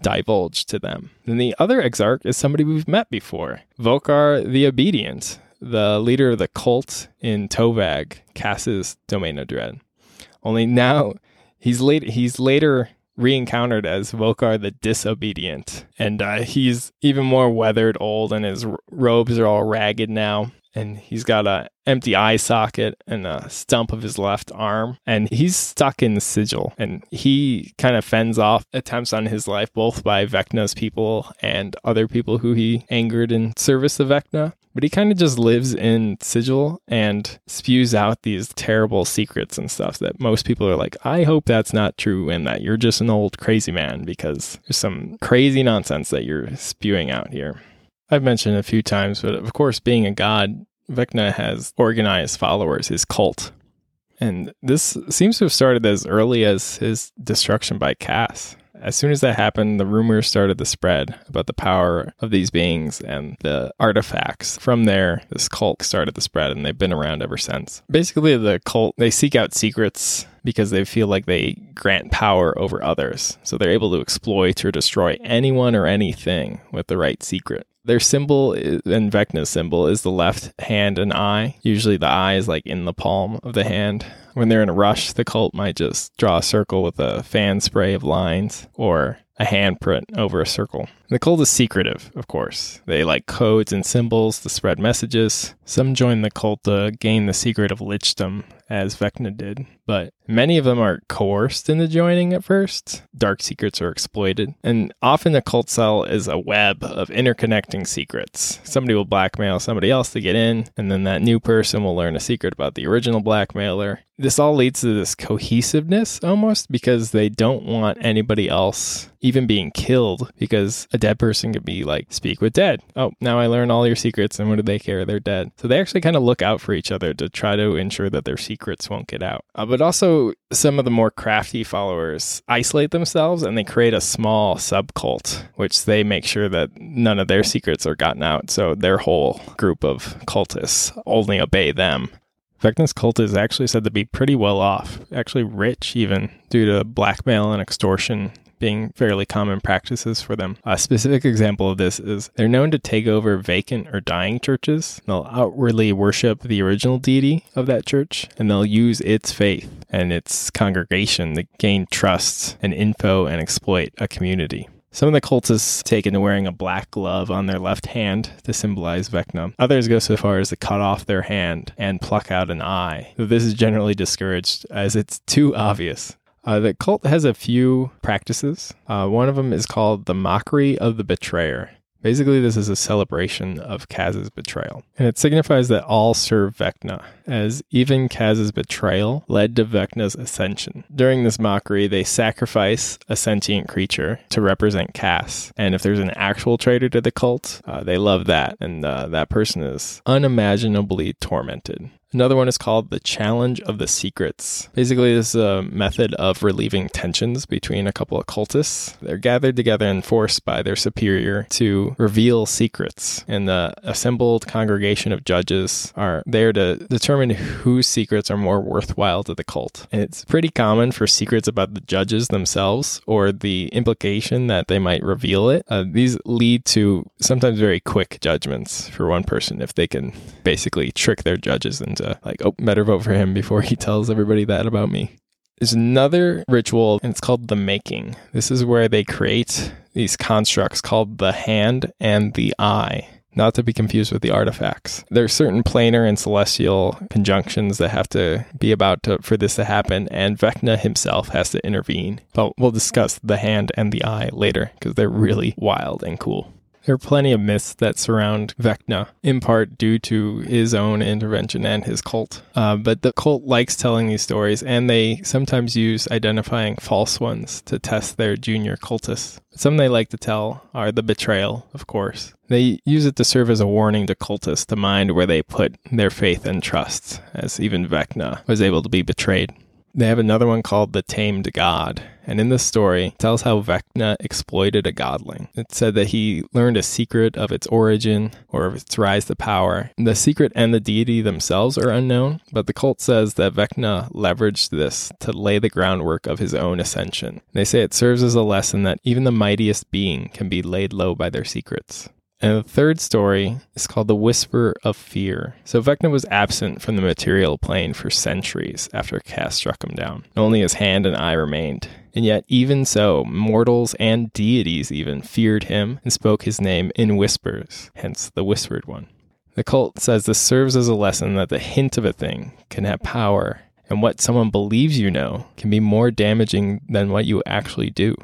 divulge to them. Then the other exarch is somebody we've met before, Vokar the Obedient, the leader of the cult in Tovag, Kas's Domain of Dread. Only now he's late he's later re-encountered as Vokar the Disobedient, and uh, he's even more weathered, old, and his robes are all ragged now. And he's got a empty eye socket and a stump of his left arm, and he's stuck in the sigil. And he kind of fends off attempts on his life, both by Vecna's people and other people who he angered in service of Vecna but he kind of just lives in sigil and spews out these terrible secrets and stuff that most people are like i hope that's not true and that you're just an old crazy man because there's some crazy nonsense that you're spewing out here. I've mentioned a few times but of course being a god vecna has organized followers his cult. And this seems to have started as early as his destruction by Kas as soon as that happened, the rumors started to spread about the power of these beings and the artifacts. From there, this cult started to spread, and they've been around ever since. Basically, the cult, they seek out secrets because they feel like they grant power over others. So they're able to exploit or destroy anyone or anything with the right secret. Their symbol and Vecna's symbol is the left hand and eye. Usually the eye is like in the palm of the hand. When they're in a rush, the cult might just draw a circle with a fan spray of lines or a handprint over a circle. The cult is secretive, of course. They like codes and symbols to spread messages. Some join the cult to gain the secret of lichdom, as Vecna did, but many of them are coerced into joining at first. Dark secrets are exploited, and often the cult cell is a web of interconnecting secrets. Somebody will blackmail somebody else to get in, and then that new person will learn a secret about the original blackmailer. This all leads to this cohesiveness almost because they don't want anybody else even being killed because a dead person could be like, speak with dead. Oh, now I learn all your secrets. And what do they care? They're dead. So they actually kind of look out for each other to try to ensure that their secrets won't get out. Uh, but also, some of the more crafty followers isolate themselves and they create a small subcult, which they make sure that none of their secrets are gotten out. So their whole group of cultists only obey them. Vecna's cult is actually said to be pretty well off, actually rich even, due to blackmail and extortion being fairly common practices for them. A specific example of this is they're known to take over vacant or dying churches. They'll outwardly worship the original deity of that church, and they'll use its faith and its congregation to gain trust and info and exploit a community. Some of the cultists take into wearing a black glove on their left hand to symbolize Vecna. Others go so far as to cut off their hand and pluck out an eye. This is generally discouraged as it's too obvious. Uh, the cult has a few practices. Uh, one of them is called the mockery of the betrayer. Basically, this is a celebration of Kas's betrayal. And it signifies that all serve Vecna, as even Kas's betrayal led to Vecna's ascension. During this mockery, they sacrifice a sentient creature to represent Kas. And if there's an actual traitor to the cult, uh, they love that. And uh, that person is unimaginably tormented. Another one is called the Challenge of the Secrets. Basically, this is a method of relieving tensions between a couple of cultists. They're gathered together and forced by their superior to reveal secrets. And the assembled congregation of judges are there to determine whose secrets are more worthwhile to the cult. And it's pretty common for secrets about the judges themselves or the implication that they might reveal it. Uh, these lead to sometimes very quick judgments for one person if they can basically trick their judges into to like, oh, better vote for him before he tells everybody that about me. There's another ritual, and it's called the making. This is where they create these constructs called the hand and the eye, not to be confused with the artifacts. There are certain planar and celestial conjunctions that have to be about to, for this to happen, and Vecna himself has to intervene. But we'll discuss the hand and the eye later because they're really wild and cool. There are plenty of myths that surround Vecna, in part due to his own intervention and his cult. Uh, but the cult likes telling these stories, and they sometimes use identifying false ones to test their junior cultists. Some they like to tell are the betrayal, of course. They use it to serve as a warning to cultists to mind where they put their faith and trust, as even Vecna was able to be betrayed. They have another one called The Tamed God. And in this story, tells how Vecna exploited a godling. It said that he learned a secret of its origin or of its rise to power. The secret and the deity themselves are unknown, but the cult says that Vecna leveraged this to lay the groundwork of his own ascension. They say it serves as a lesson that even the mightiest being can be laid low by their secrets. And the third story is called The Whisper of Fear. So Vecna was absent from the material plane for centuries after Kas struck him down. Only his hand and eye remained. And yet, even so, mortals and deities even feared him and spoke his name in whispers, hence the whispered one. The cult says this serves as a lesson that the hint of a thing can have power, and what someone believes you know can be more damaging than what you actually do.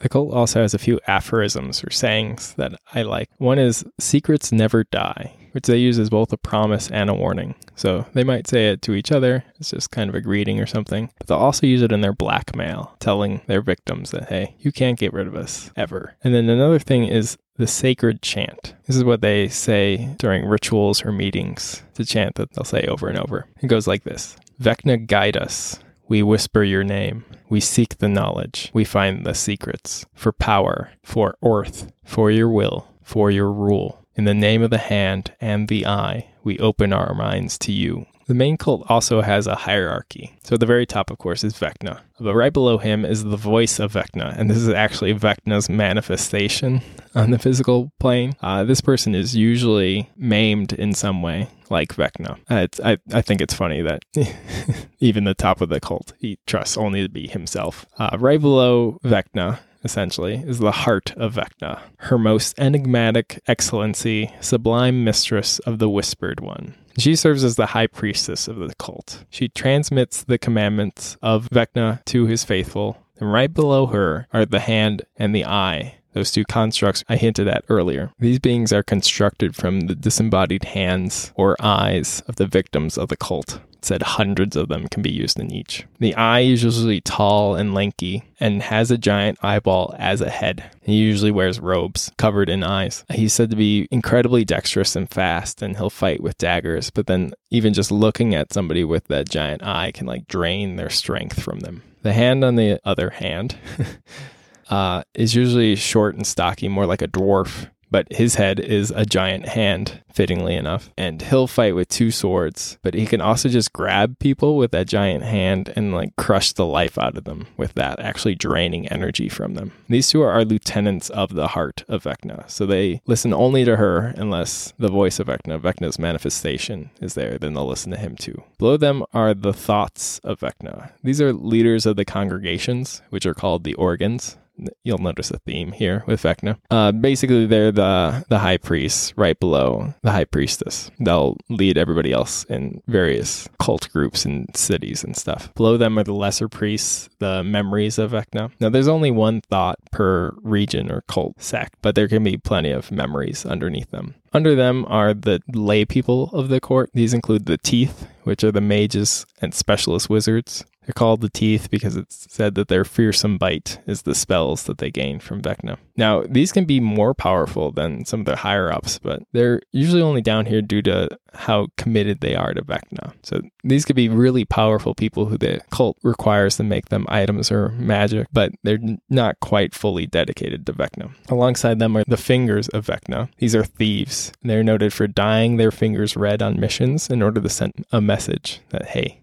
The cult also has a few aphorisms or sayings that I like. One is secrets never die, which they use as both a promise and a warning. So they might say it to each other, it's just kind of a greeting or something. But they'll also use it in their blackmail, telling their victims that, hey, you can't get rid of us ever. And then another thing is the sacred chant. This is what they say during rituals or meetings. It's a chant that they'll say over and over. It goes like this Vecna guide us. We whisper your name. We seek the knowledge. We find the secrets. For power, for Oerth, for your will, for your rule. In the name of the hand and the eye, we open our minds to you. The main cult also has a hierarchy. So at the very top, of course, is Vecna. But right below him is the voice of Vecna. And this is actually Vecna's manifestation on the physical plane. Uh, this person is usually maimed in some way, like Vecna. Uh, I, I think it's funny that even the top of the cult, he trusts only to be himself. Uh, right below Vecna essentially, is the heart of Vecna, her most enigmatic excellency, sublime mistress of the Whispered One. She serves as the high priestess of the cult. She transmits the commandments of Vecna to his faithful, and right below her are the hand and the eye, those two constructs I hinted at earlier. These beings are constructed from the disembodied hands or eyes of the victims of the cult. Said hundreds of them can be used in each. The eye is usually tall and lanky and has a giant eyeball as a head. He usually wears robes covered in eyes. He's said to be incredibly dexterous and fast, and he'll fight with daggers, but then even just looking at somebody with that giant eye can like drain their strength from them. The hand, on the other hand, uh, is usually short and stocky, more like a dwarf but his head is a giant hand, fittingly enough. And he'll fight with two swords, but he can also just grab people with that giant hand and like crush the life out of them with that, actually draining energy from them. These two are our lieutenants of the heart of Vecna, so they listen only to her unless the voice of Vecna, Vecna's manifestation, is there, then they'll listen to him too. Below them are the thoughts of Vecna. These are leaders of the congregations, which are called the organs you'll notice a theme here with Vecna. Uh, basically, they're the the high priests right below the high priestess. They'll lead everybody else in various cult groups and cities and stuff. Below them are the lesser priests, the memories of Vecna. Now, there's only one thought per region or cult sect, but there can be plenty of memories underneath them. Under them are the lay people of the court. These include the teeth, which are the mages and specialist wizards. They're called the Teeth because it's said that their fearsome bite is the spells that they gain from Vecna. Now, these can be more powerful than some of the higher ups, but they're usually only down here due to how committed they are to Vecna. So these could be really powerful people who the cult requires to make them items or magic, but they're not quite fully dedicated to Vecna. Alongside them are the fingers of Vecna. These are thieves. They're noted for dyeing their fingers red on missions in order to send a message that, hey,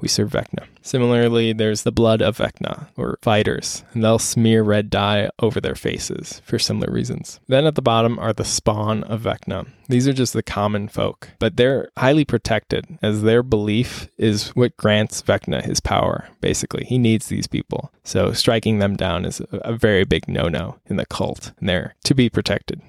we serve Vecna. Similarly, there's the blood of Vecna, or fighters, and they'll smear red dye over their faces for similar reasons. Then at the bottom are the spawn of Vecna. These are just the common folk, but they're highly protected, as their belief is what grants Vecna his power, basically. He needs these people. So striking them down is a, very big no no in the cult, and they're to be protected.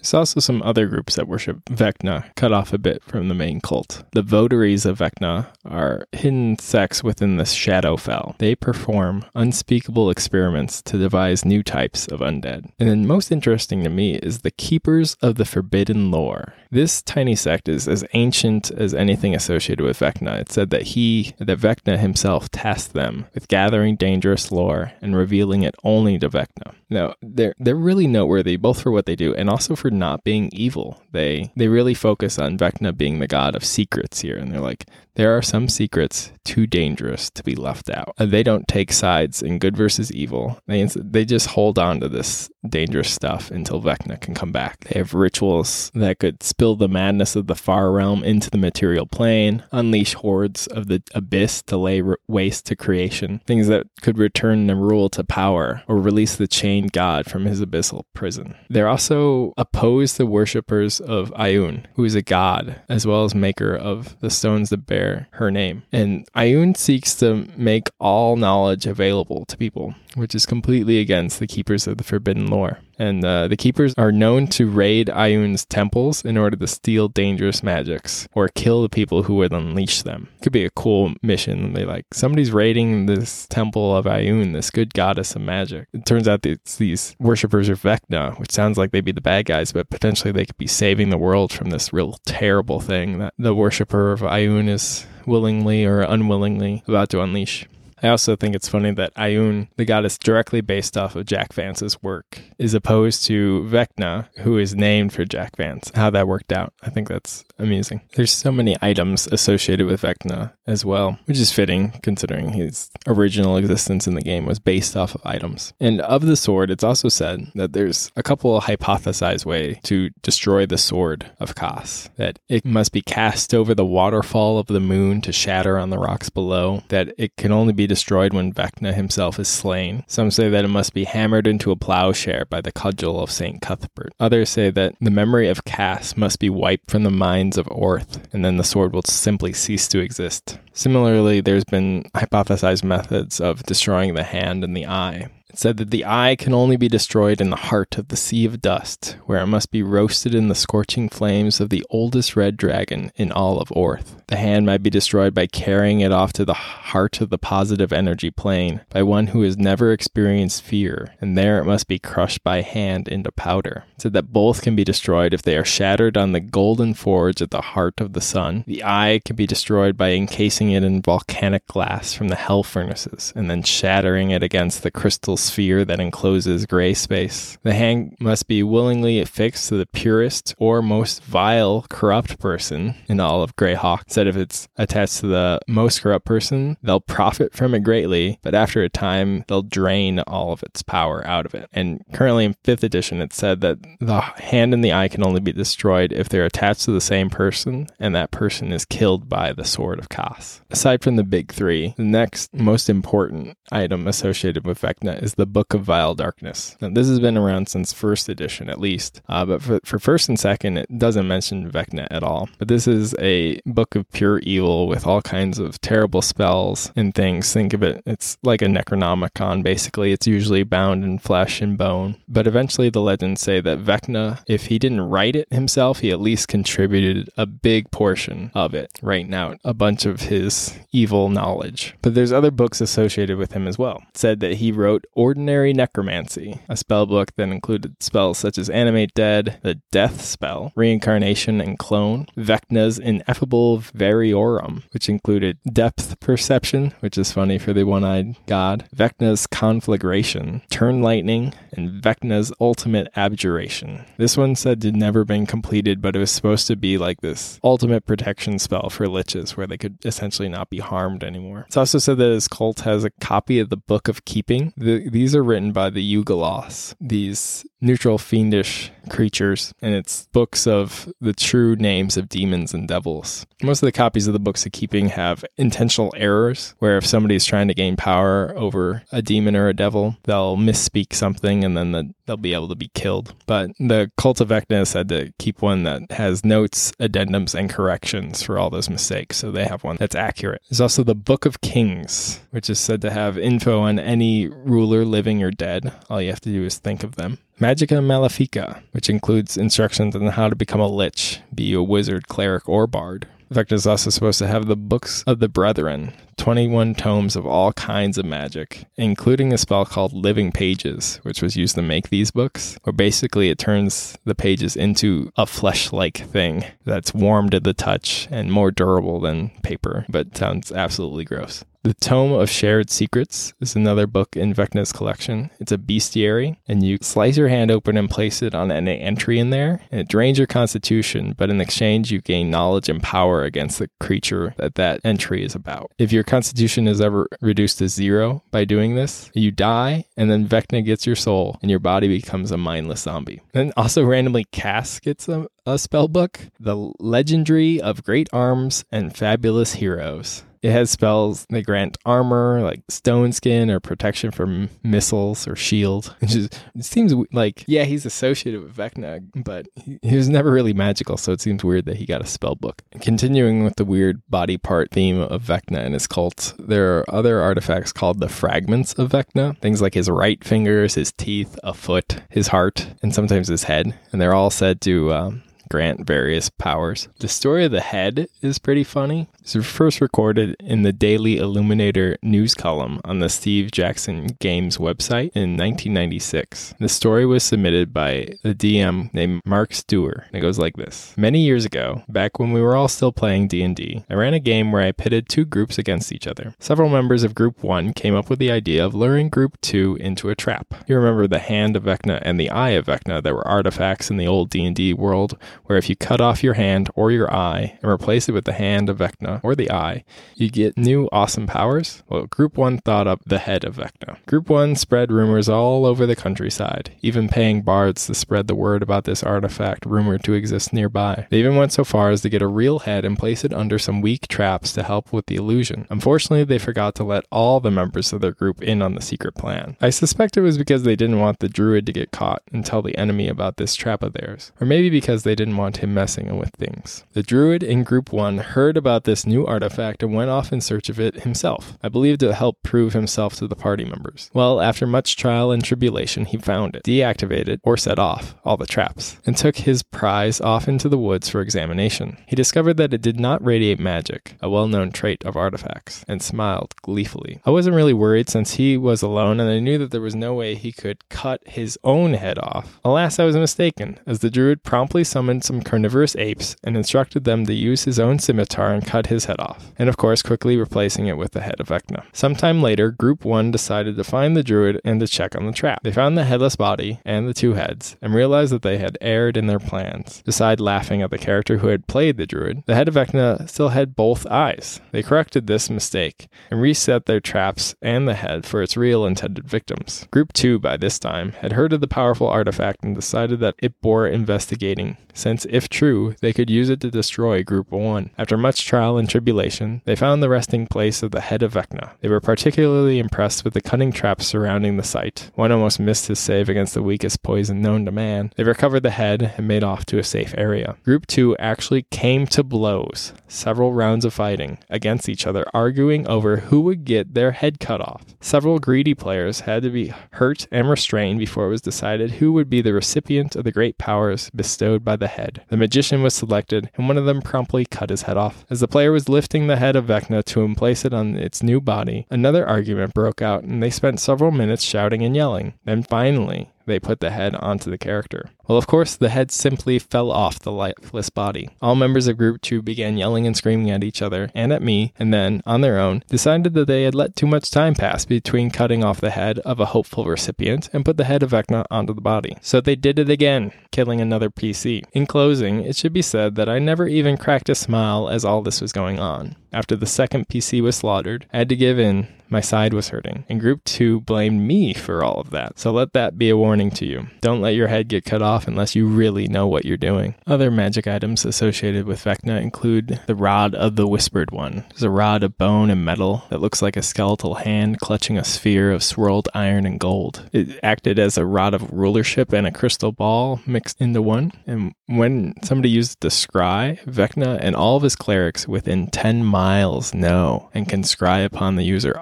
There's also some other groups that worship Vecna, cut off a bit from the main cult. The votaries of Vecna are hidden sects within the Shadowfell. They perform unspeakable experiments to devise new types of undead. And then, most interesting to me is the Keepers of the Forbidden Lore. This tiny sect is as ancient as anything associated with Vecna. It said that he, that Vecna himself, tasked them with gathering dangerous lore and revealing it only to Vecna. Now, they're they're really noteworthy both for what they do and also for not being evil. They they really focus on Vecna being the god of secrets here, and they're like, there are some secrets too dangerous to be left out. Uh, they don't take sides in good versus evil. They they just hold on to this dangerous stuff until Vecna can come back. They have rituals that could spill the madness of the far realm into the material plane, unleash hordes of the abyss to lay waste to creation, things that could return Nerull to power or release the chained god from his abyssal prison. They're also opposed to worshippers of Ioun, who is a god as well as maker of the stones that bear her name. And Ioun seeks to make all knowledge available to people, which is completely against the keepers of the forbidden lore. And uh, the keepers are known to raid Ioun's temples in order to steal dangerous magics or kill the people who would unleash them. Could be a cool mission. They like somebody's raiding this temple of Ioun, this good goddess of magic. It turns out it's these worshippers of Vecna, which sounds like they'd be the bad guys, but potentially they could be saving the world from this real terrible thing that the worshipper of Ioun is willingly or unwillingly about to unleash. I also think it's funny that Ioun, the goddess directly based off of Jack Vance's work, is opposed to Vecna, who is named for Jack Vance. How that worked out, I think that's amusing. There's so many items associated with Vecna as well, which is fitting considering his original existence in the game was based off of items. And of the sword, it's also said that there's a couple hypothesized way to destroy the sword of Kas. That it must be cast over the waterfall of the moon to shatter on the rocks below. That it can only be destroyed when Vecna himself is slain. Some say that it must be hammered into a plowshare by the cudgel of St. Cuthbert. Others say that the memory of Kas must be wiped from the minds of Oerth, and then the sword will simply cease to exist. Similarly, there's been hypothesized methods of destroying the hand and the eye. It said that the eye can only be destroyed in the heart of the sea of dust, where it must be roasted in the scorching flames of the oldest red dragon in all of Oerth. The hand might be destroyed by carrying it off to the heart of the positive energy plane by one who has never experienced fear, and there it must be crushed by hand into powder. It said that both can be destroyed if they are shattered on the golden forge at the heart of the sun. The eye can be destroyed by encasing it in volcanic glass from the hell furnaces, and then shattering it against the crystal sphere that encloses Greyspace. The hand must be willingly affixed to the purest or most vile, corrupt person in all of Greyhawk. Said if it's attached to the most corrupt person, they'll profit from it greatly, but after a time, they'll drain all of its power out of it. And currently in 5th edition, it said that the hand and the eye can only be destroyed if they're attached to the same person, and that person is killed by the Sword of Kas. Aside from the big three, the next most important item associated with Vecna is the Book of Vile Darkness. Now, this has been around since first edition, at least, uh, but for, for first and second, it doesn't mention Vecna at all. But this is a book of pure evil with all kinds of terrible spells and things. Think of it, it's like a Necronomicon, basically. It's usually bound in flesh and bone. But eventually, the legends say that Vecna, if he didn't write it himself, he at least contributed a big portion of it, writing out a bunch of his evil knowledge. But there's other books associated with him as well. It said that he wrote Ordinary Necromancy, a spell book that included spells such as Animate Dead, the Death Spell, Reincarnation and Clone, Vecna's Ineffable Variorum, which included Depth Perception, which is funny for the one eyed god, Vecna's Conflagration, Turn Lightning, and Vecna's Ultimate Abjuration. This one said to never been completed, but it was supposed to be like this ultimate protection spell for liches where they could essentially not be harmed anymore. It's also said that his cult has a copy of the Book of Keeping. The, these are written by the Yugoloths, these neutral fiendish creatures, and it's books of the true names of demons and devils. Most of the copies of the books of keeping have intentional errors, where if somebody's trying to gain power over a demon or a devil, they'll misspeak something and then the, they'll be able to be killed. But the Cult of Vecna said to keep one that has notes, addendums, and corrections for all those mistakes, so they have one that's accurate. There's also the Book of Kings, which is said to have info on any ruler living or dead. All you have to do is think of them. Magica Malefica, which includes instructions on how to become a lich, be you a wizard, cleric, or bard. Vecna is also supposed to have the Books of the Brethren, 21 tomes of all kinds of magic, including a spell called Living Pages, which was used to make these books, where basically it turns the pages into a flesh like thing that's warm to the touch and more durable than paper, but sounds absolutely gross. The Tome of Shared Secrets is another book in Vecna's collection. It's a bestiary, and you slice your hand open and place it on an entry in there, and it drains your constitution, but in exchange, you gain knowledge and power against the creature that that entry is about. If your constitution is ever reduced to zero by doing this, you die, and then Vecna gets your soul, and your body becomes a mindless zombie. Then also randomly Kas gets a, a spell book, The Legendary of Great Arms and Fabulous Heroes. It has spells that grant armor, like stone skin or protection from missiles or shield. Which is, it seems like, yeah, he's associated with Vecna, but he, he was never really magical, so it seems weird that he got a spell book. Continuing with the weird body part theme of Vecna and his cult, there are other artifacts called the fragments of Vecna. Things like his right fingers, his teeth, a foot, his heart, and sometimes his head. And they're all said to um, grant various powers. The story of the head is pretty funny. It was first recorded in the Daily Illuminator news column on the Steve Jackson Games website in 1996. The story was submitted by a DM named Mark Stewart. And It goes like this. Many years ago, back when we were all still playing D&D, I ran a game where I pitted two groups against each other. Several members of Group 1 came up with the idea of luring Group 2 into a trap. You remember the Hand of Vecna and the Eye of Vecna that were artifacts in the old D&D world where if you cut off your hand or your eye and replace it with the Hand of Vecna or the eye, you get new awesome powers. Well, Group 1 thought up the head of Vecna. Group 1 spread rumors all over the countryside, even paying bards to spread the word about this artifact rumored to exist nearby. They even went so far as to get a real head and place it under some weak traps to help with the illusion. Unfortunately, they forgot to let all the members of their group in on the secret plan. I suspect it was because they didn't want the druid to get caught and tell the enemy about this trap of theirs, or maybe because they didn't want him messing with things. The druid in Group 1 heard about this new artifact and went off in search of it himself. I believe to help prove himself to the party members. Well, after much trial and tribulation, he found it, deactivated, or set off all the traps, and took his prize off into the woods for examination. He discovered that it did not radiate magic, a well known trait of artifacts, and smiled gleefully. I wasn't really worried since he was alone and I knew that there was no way he could cut his own head off. Alas, I was mistaken, as the druid promptly summoned some carnivorous apes and instructed them to use his own scimitar and cut his head off, and of course quickly replacing it with the head of Vecna. Sometime later, Group 1 decided to find the druid and to check on the trap. They found the headless body and the two heads, and realized that they had erred in their plans. Beside laughing at the character who had played the druid, the head of Vecna still had both eyes. They corrected this mistake and reset their traps and the head for its real intended victims. Group 2, by this time, had heard of the powerful artifact and decided that it bore investigating, since if true, they could use it to destroy Group 1. After much trial and tribulation, they found the resting place of the head of Vecna. They were particularly impressed with the cunning traps surrounding the site. One almost missed his save against the weakest poison known to man. They recovered the head and made off to a safe area. Group 2 actually came to blows, several rounds of fighting against each other, arguing over who would get their head cut off. Several greedy players had to be hurt and restrained before it was decided who would be the recipient of the great powers bestowed by the head. The magician was selected, and one of them promptly cut his head off. As the player was lifting the head of Vecna to emplace it on its new body, another argument broke out, and they spent several minutes shouting and yelling. Then finally, they put the head onto the character. Well, of course, the head simply fell off the lifeless body. All members of Group 2 began yelling and screaming at each other and at me, and then, on their own, decided that they had let too much time pass between cutting off the head of a hopeful recipient and put the head of Vecna onto the body. So they did it again, killing another PC. In closing, it should be said that I never even cracked a smile as all this was going on. After the second PC was slaughtered, I had to give in my side was hurting, and Group 2 blamed me for all of that. So let that be a warning to you. Don't let your head get cut off unless you really know what you're doing. Other magic items associated with Vecna include the Rod of the Whispered One. It's a rod of bone and metal that looks like a skeletal hand clutching a sphere of swirled iron and gold. It acted as a rod of rulership and a crystal ball mixed into one. And when somebody used the scry, Vecna and all of his clerics within 10 miles know and can scry upon the user.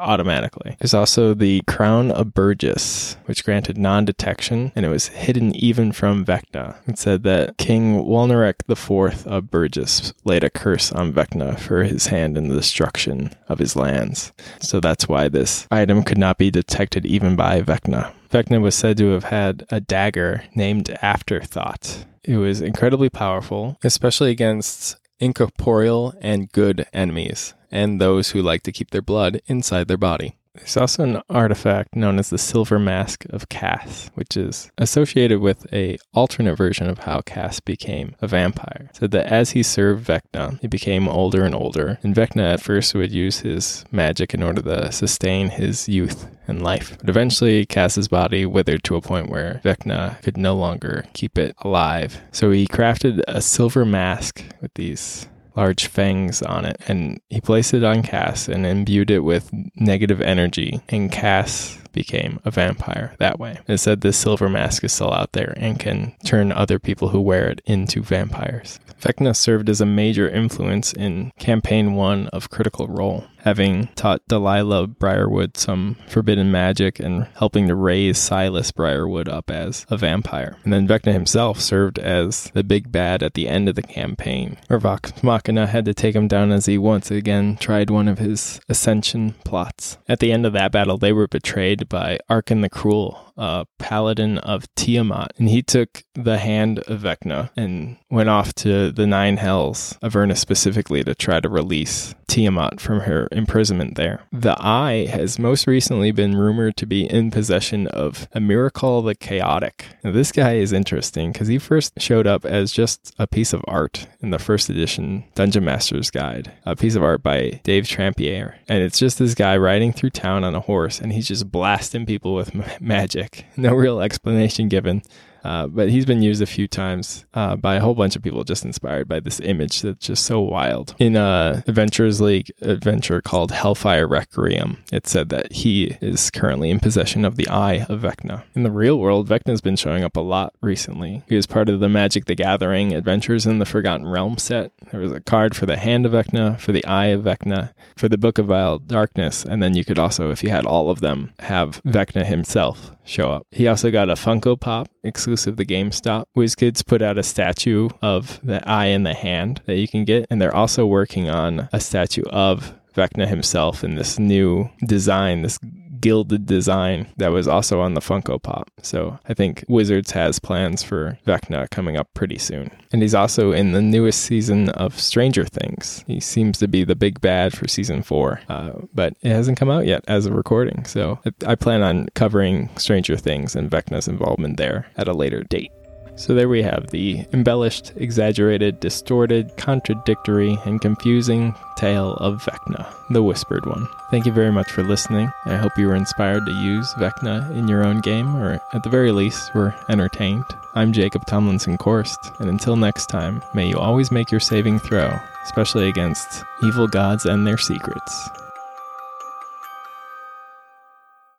There's also the Crown of Burgess, which granted non detection, and it was hidden even from Vecna. It said that King Wulnarek IV of Burgess laid a curse on Vecna for his hand in the destruction of his lands. So that's why this item could not be detected even by Vecna. Vecna was said to have had a dagger named Afterthought. It was incredibly powerful, especially against incorporeal and good enemies, and those who like to keep their blood inside their body. There's also an artifact known as the Silver Mask of Kas, which is associated with a alternate version of how Kas became a vampire. So that as he served Vecna, he became older and older, and Vecna at first would use his magic in order to sustain his youth and life. But eventually, Kas's body withered to a point where Vecna could no longer keep it alive. So he crafted a silver mask with these large fangs on it, and he placed it on Kas and imbued it with negative energy, and Kas became a vampire that way. It said this silver mask is still out there and can turn other people who wear it into vampires. Vecna served as a major influence in campaign one of Critical Role, having taught Delilah Briarwood some forbidden magic and helping to raise Silas Briarwood up as a vampire. And then Vecna himself served as the big bad at the end of the campaign, where Vox Machina had to take him down as he once again tried one of his ascension plots. At the end of that battle, they were betrayed by Arkhan the Cruel, a paladin of Tiamat, and he took the hand of Vecna and went off to the Nine Hells, Avernus specifically, to try to release Tiamat from her imprisonment there. The Eye has most recently been rumored to be in possession of Emirikol the Chaotic. Now, this guy is interesting because he first showed up as just a piece of art in the first edition Dungeon Master's Guide, a piece of art by Dave Trampier. And it's just this guy riding through town on a horse, and he's just blasting people with m- magic. No real explanation given. Uh, but he's been used a few times uh, by a whole bunch of people just inspired by this image that's just so wild. In a Adventurers League adventure called Hellfire Requiem, it said that he is currently in possession of the Eye of Vecna. In the real world, Vecna's been showing up a lot recently. He was part of the Magic the Gathering Adventures in the Forgotten Realm set. There was a card for the Hand of Vecna, for the Eye of Vecna, for the Book of Vile Darkness, and then you could also, if you had all of them, have Vecna himself show up. He also got a Funko Pop exclusive to GameStop. WizKids put out a statue of the eye in the hand that you can get, and they're also working on a statue of Vecna himself in this new design, this gilded design that was also on the Funko Pop. So I think Wizards has plans for Vecna coming up pretty soon. And he's also in the newest season of Stranger Things. He seems to be the big bad for season four, uh, but it hasn't come out yet as a recording. So I plan on covering Stranger Things and Vecna's involvement there at a later date. So there we have the embellished, exaggerated, distorted, contradictory, and confusing tale of Vecna, the Whispered One. Thank you very much for listening. I hope you were inspired to use Vecna in your own game, or at the very least, were entertained. I'm Jacob Tomlinson Korst, and until next time, may you always make your saving throw, especially against evil gods and their secrets.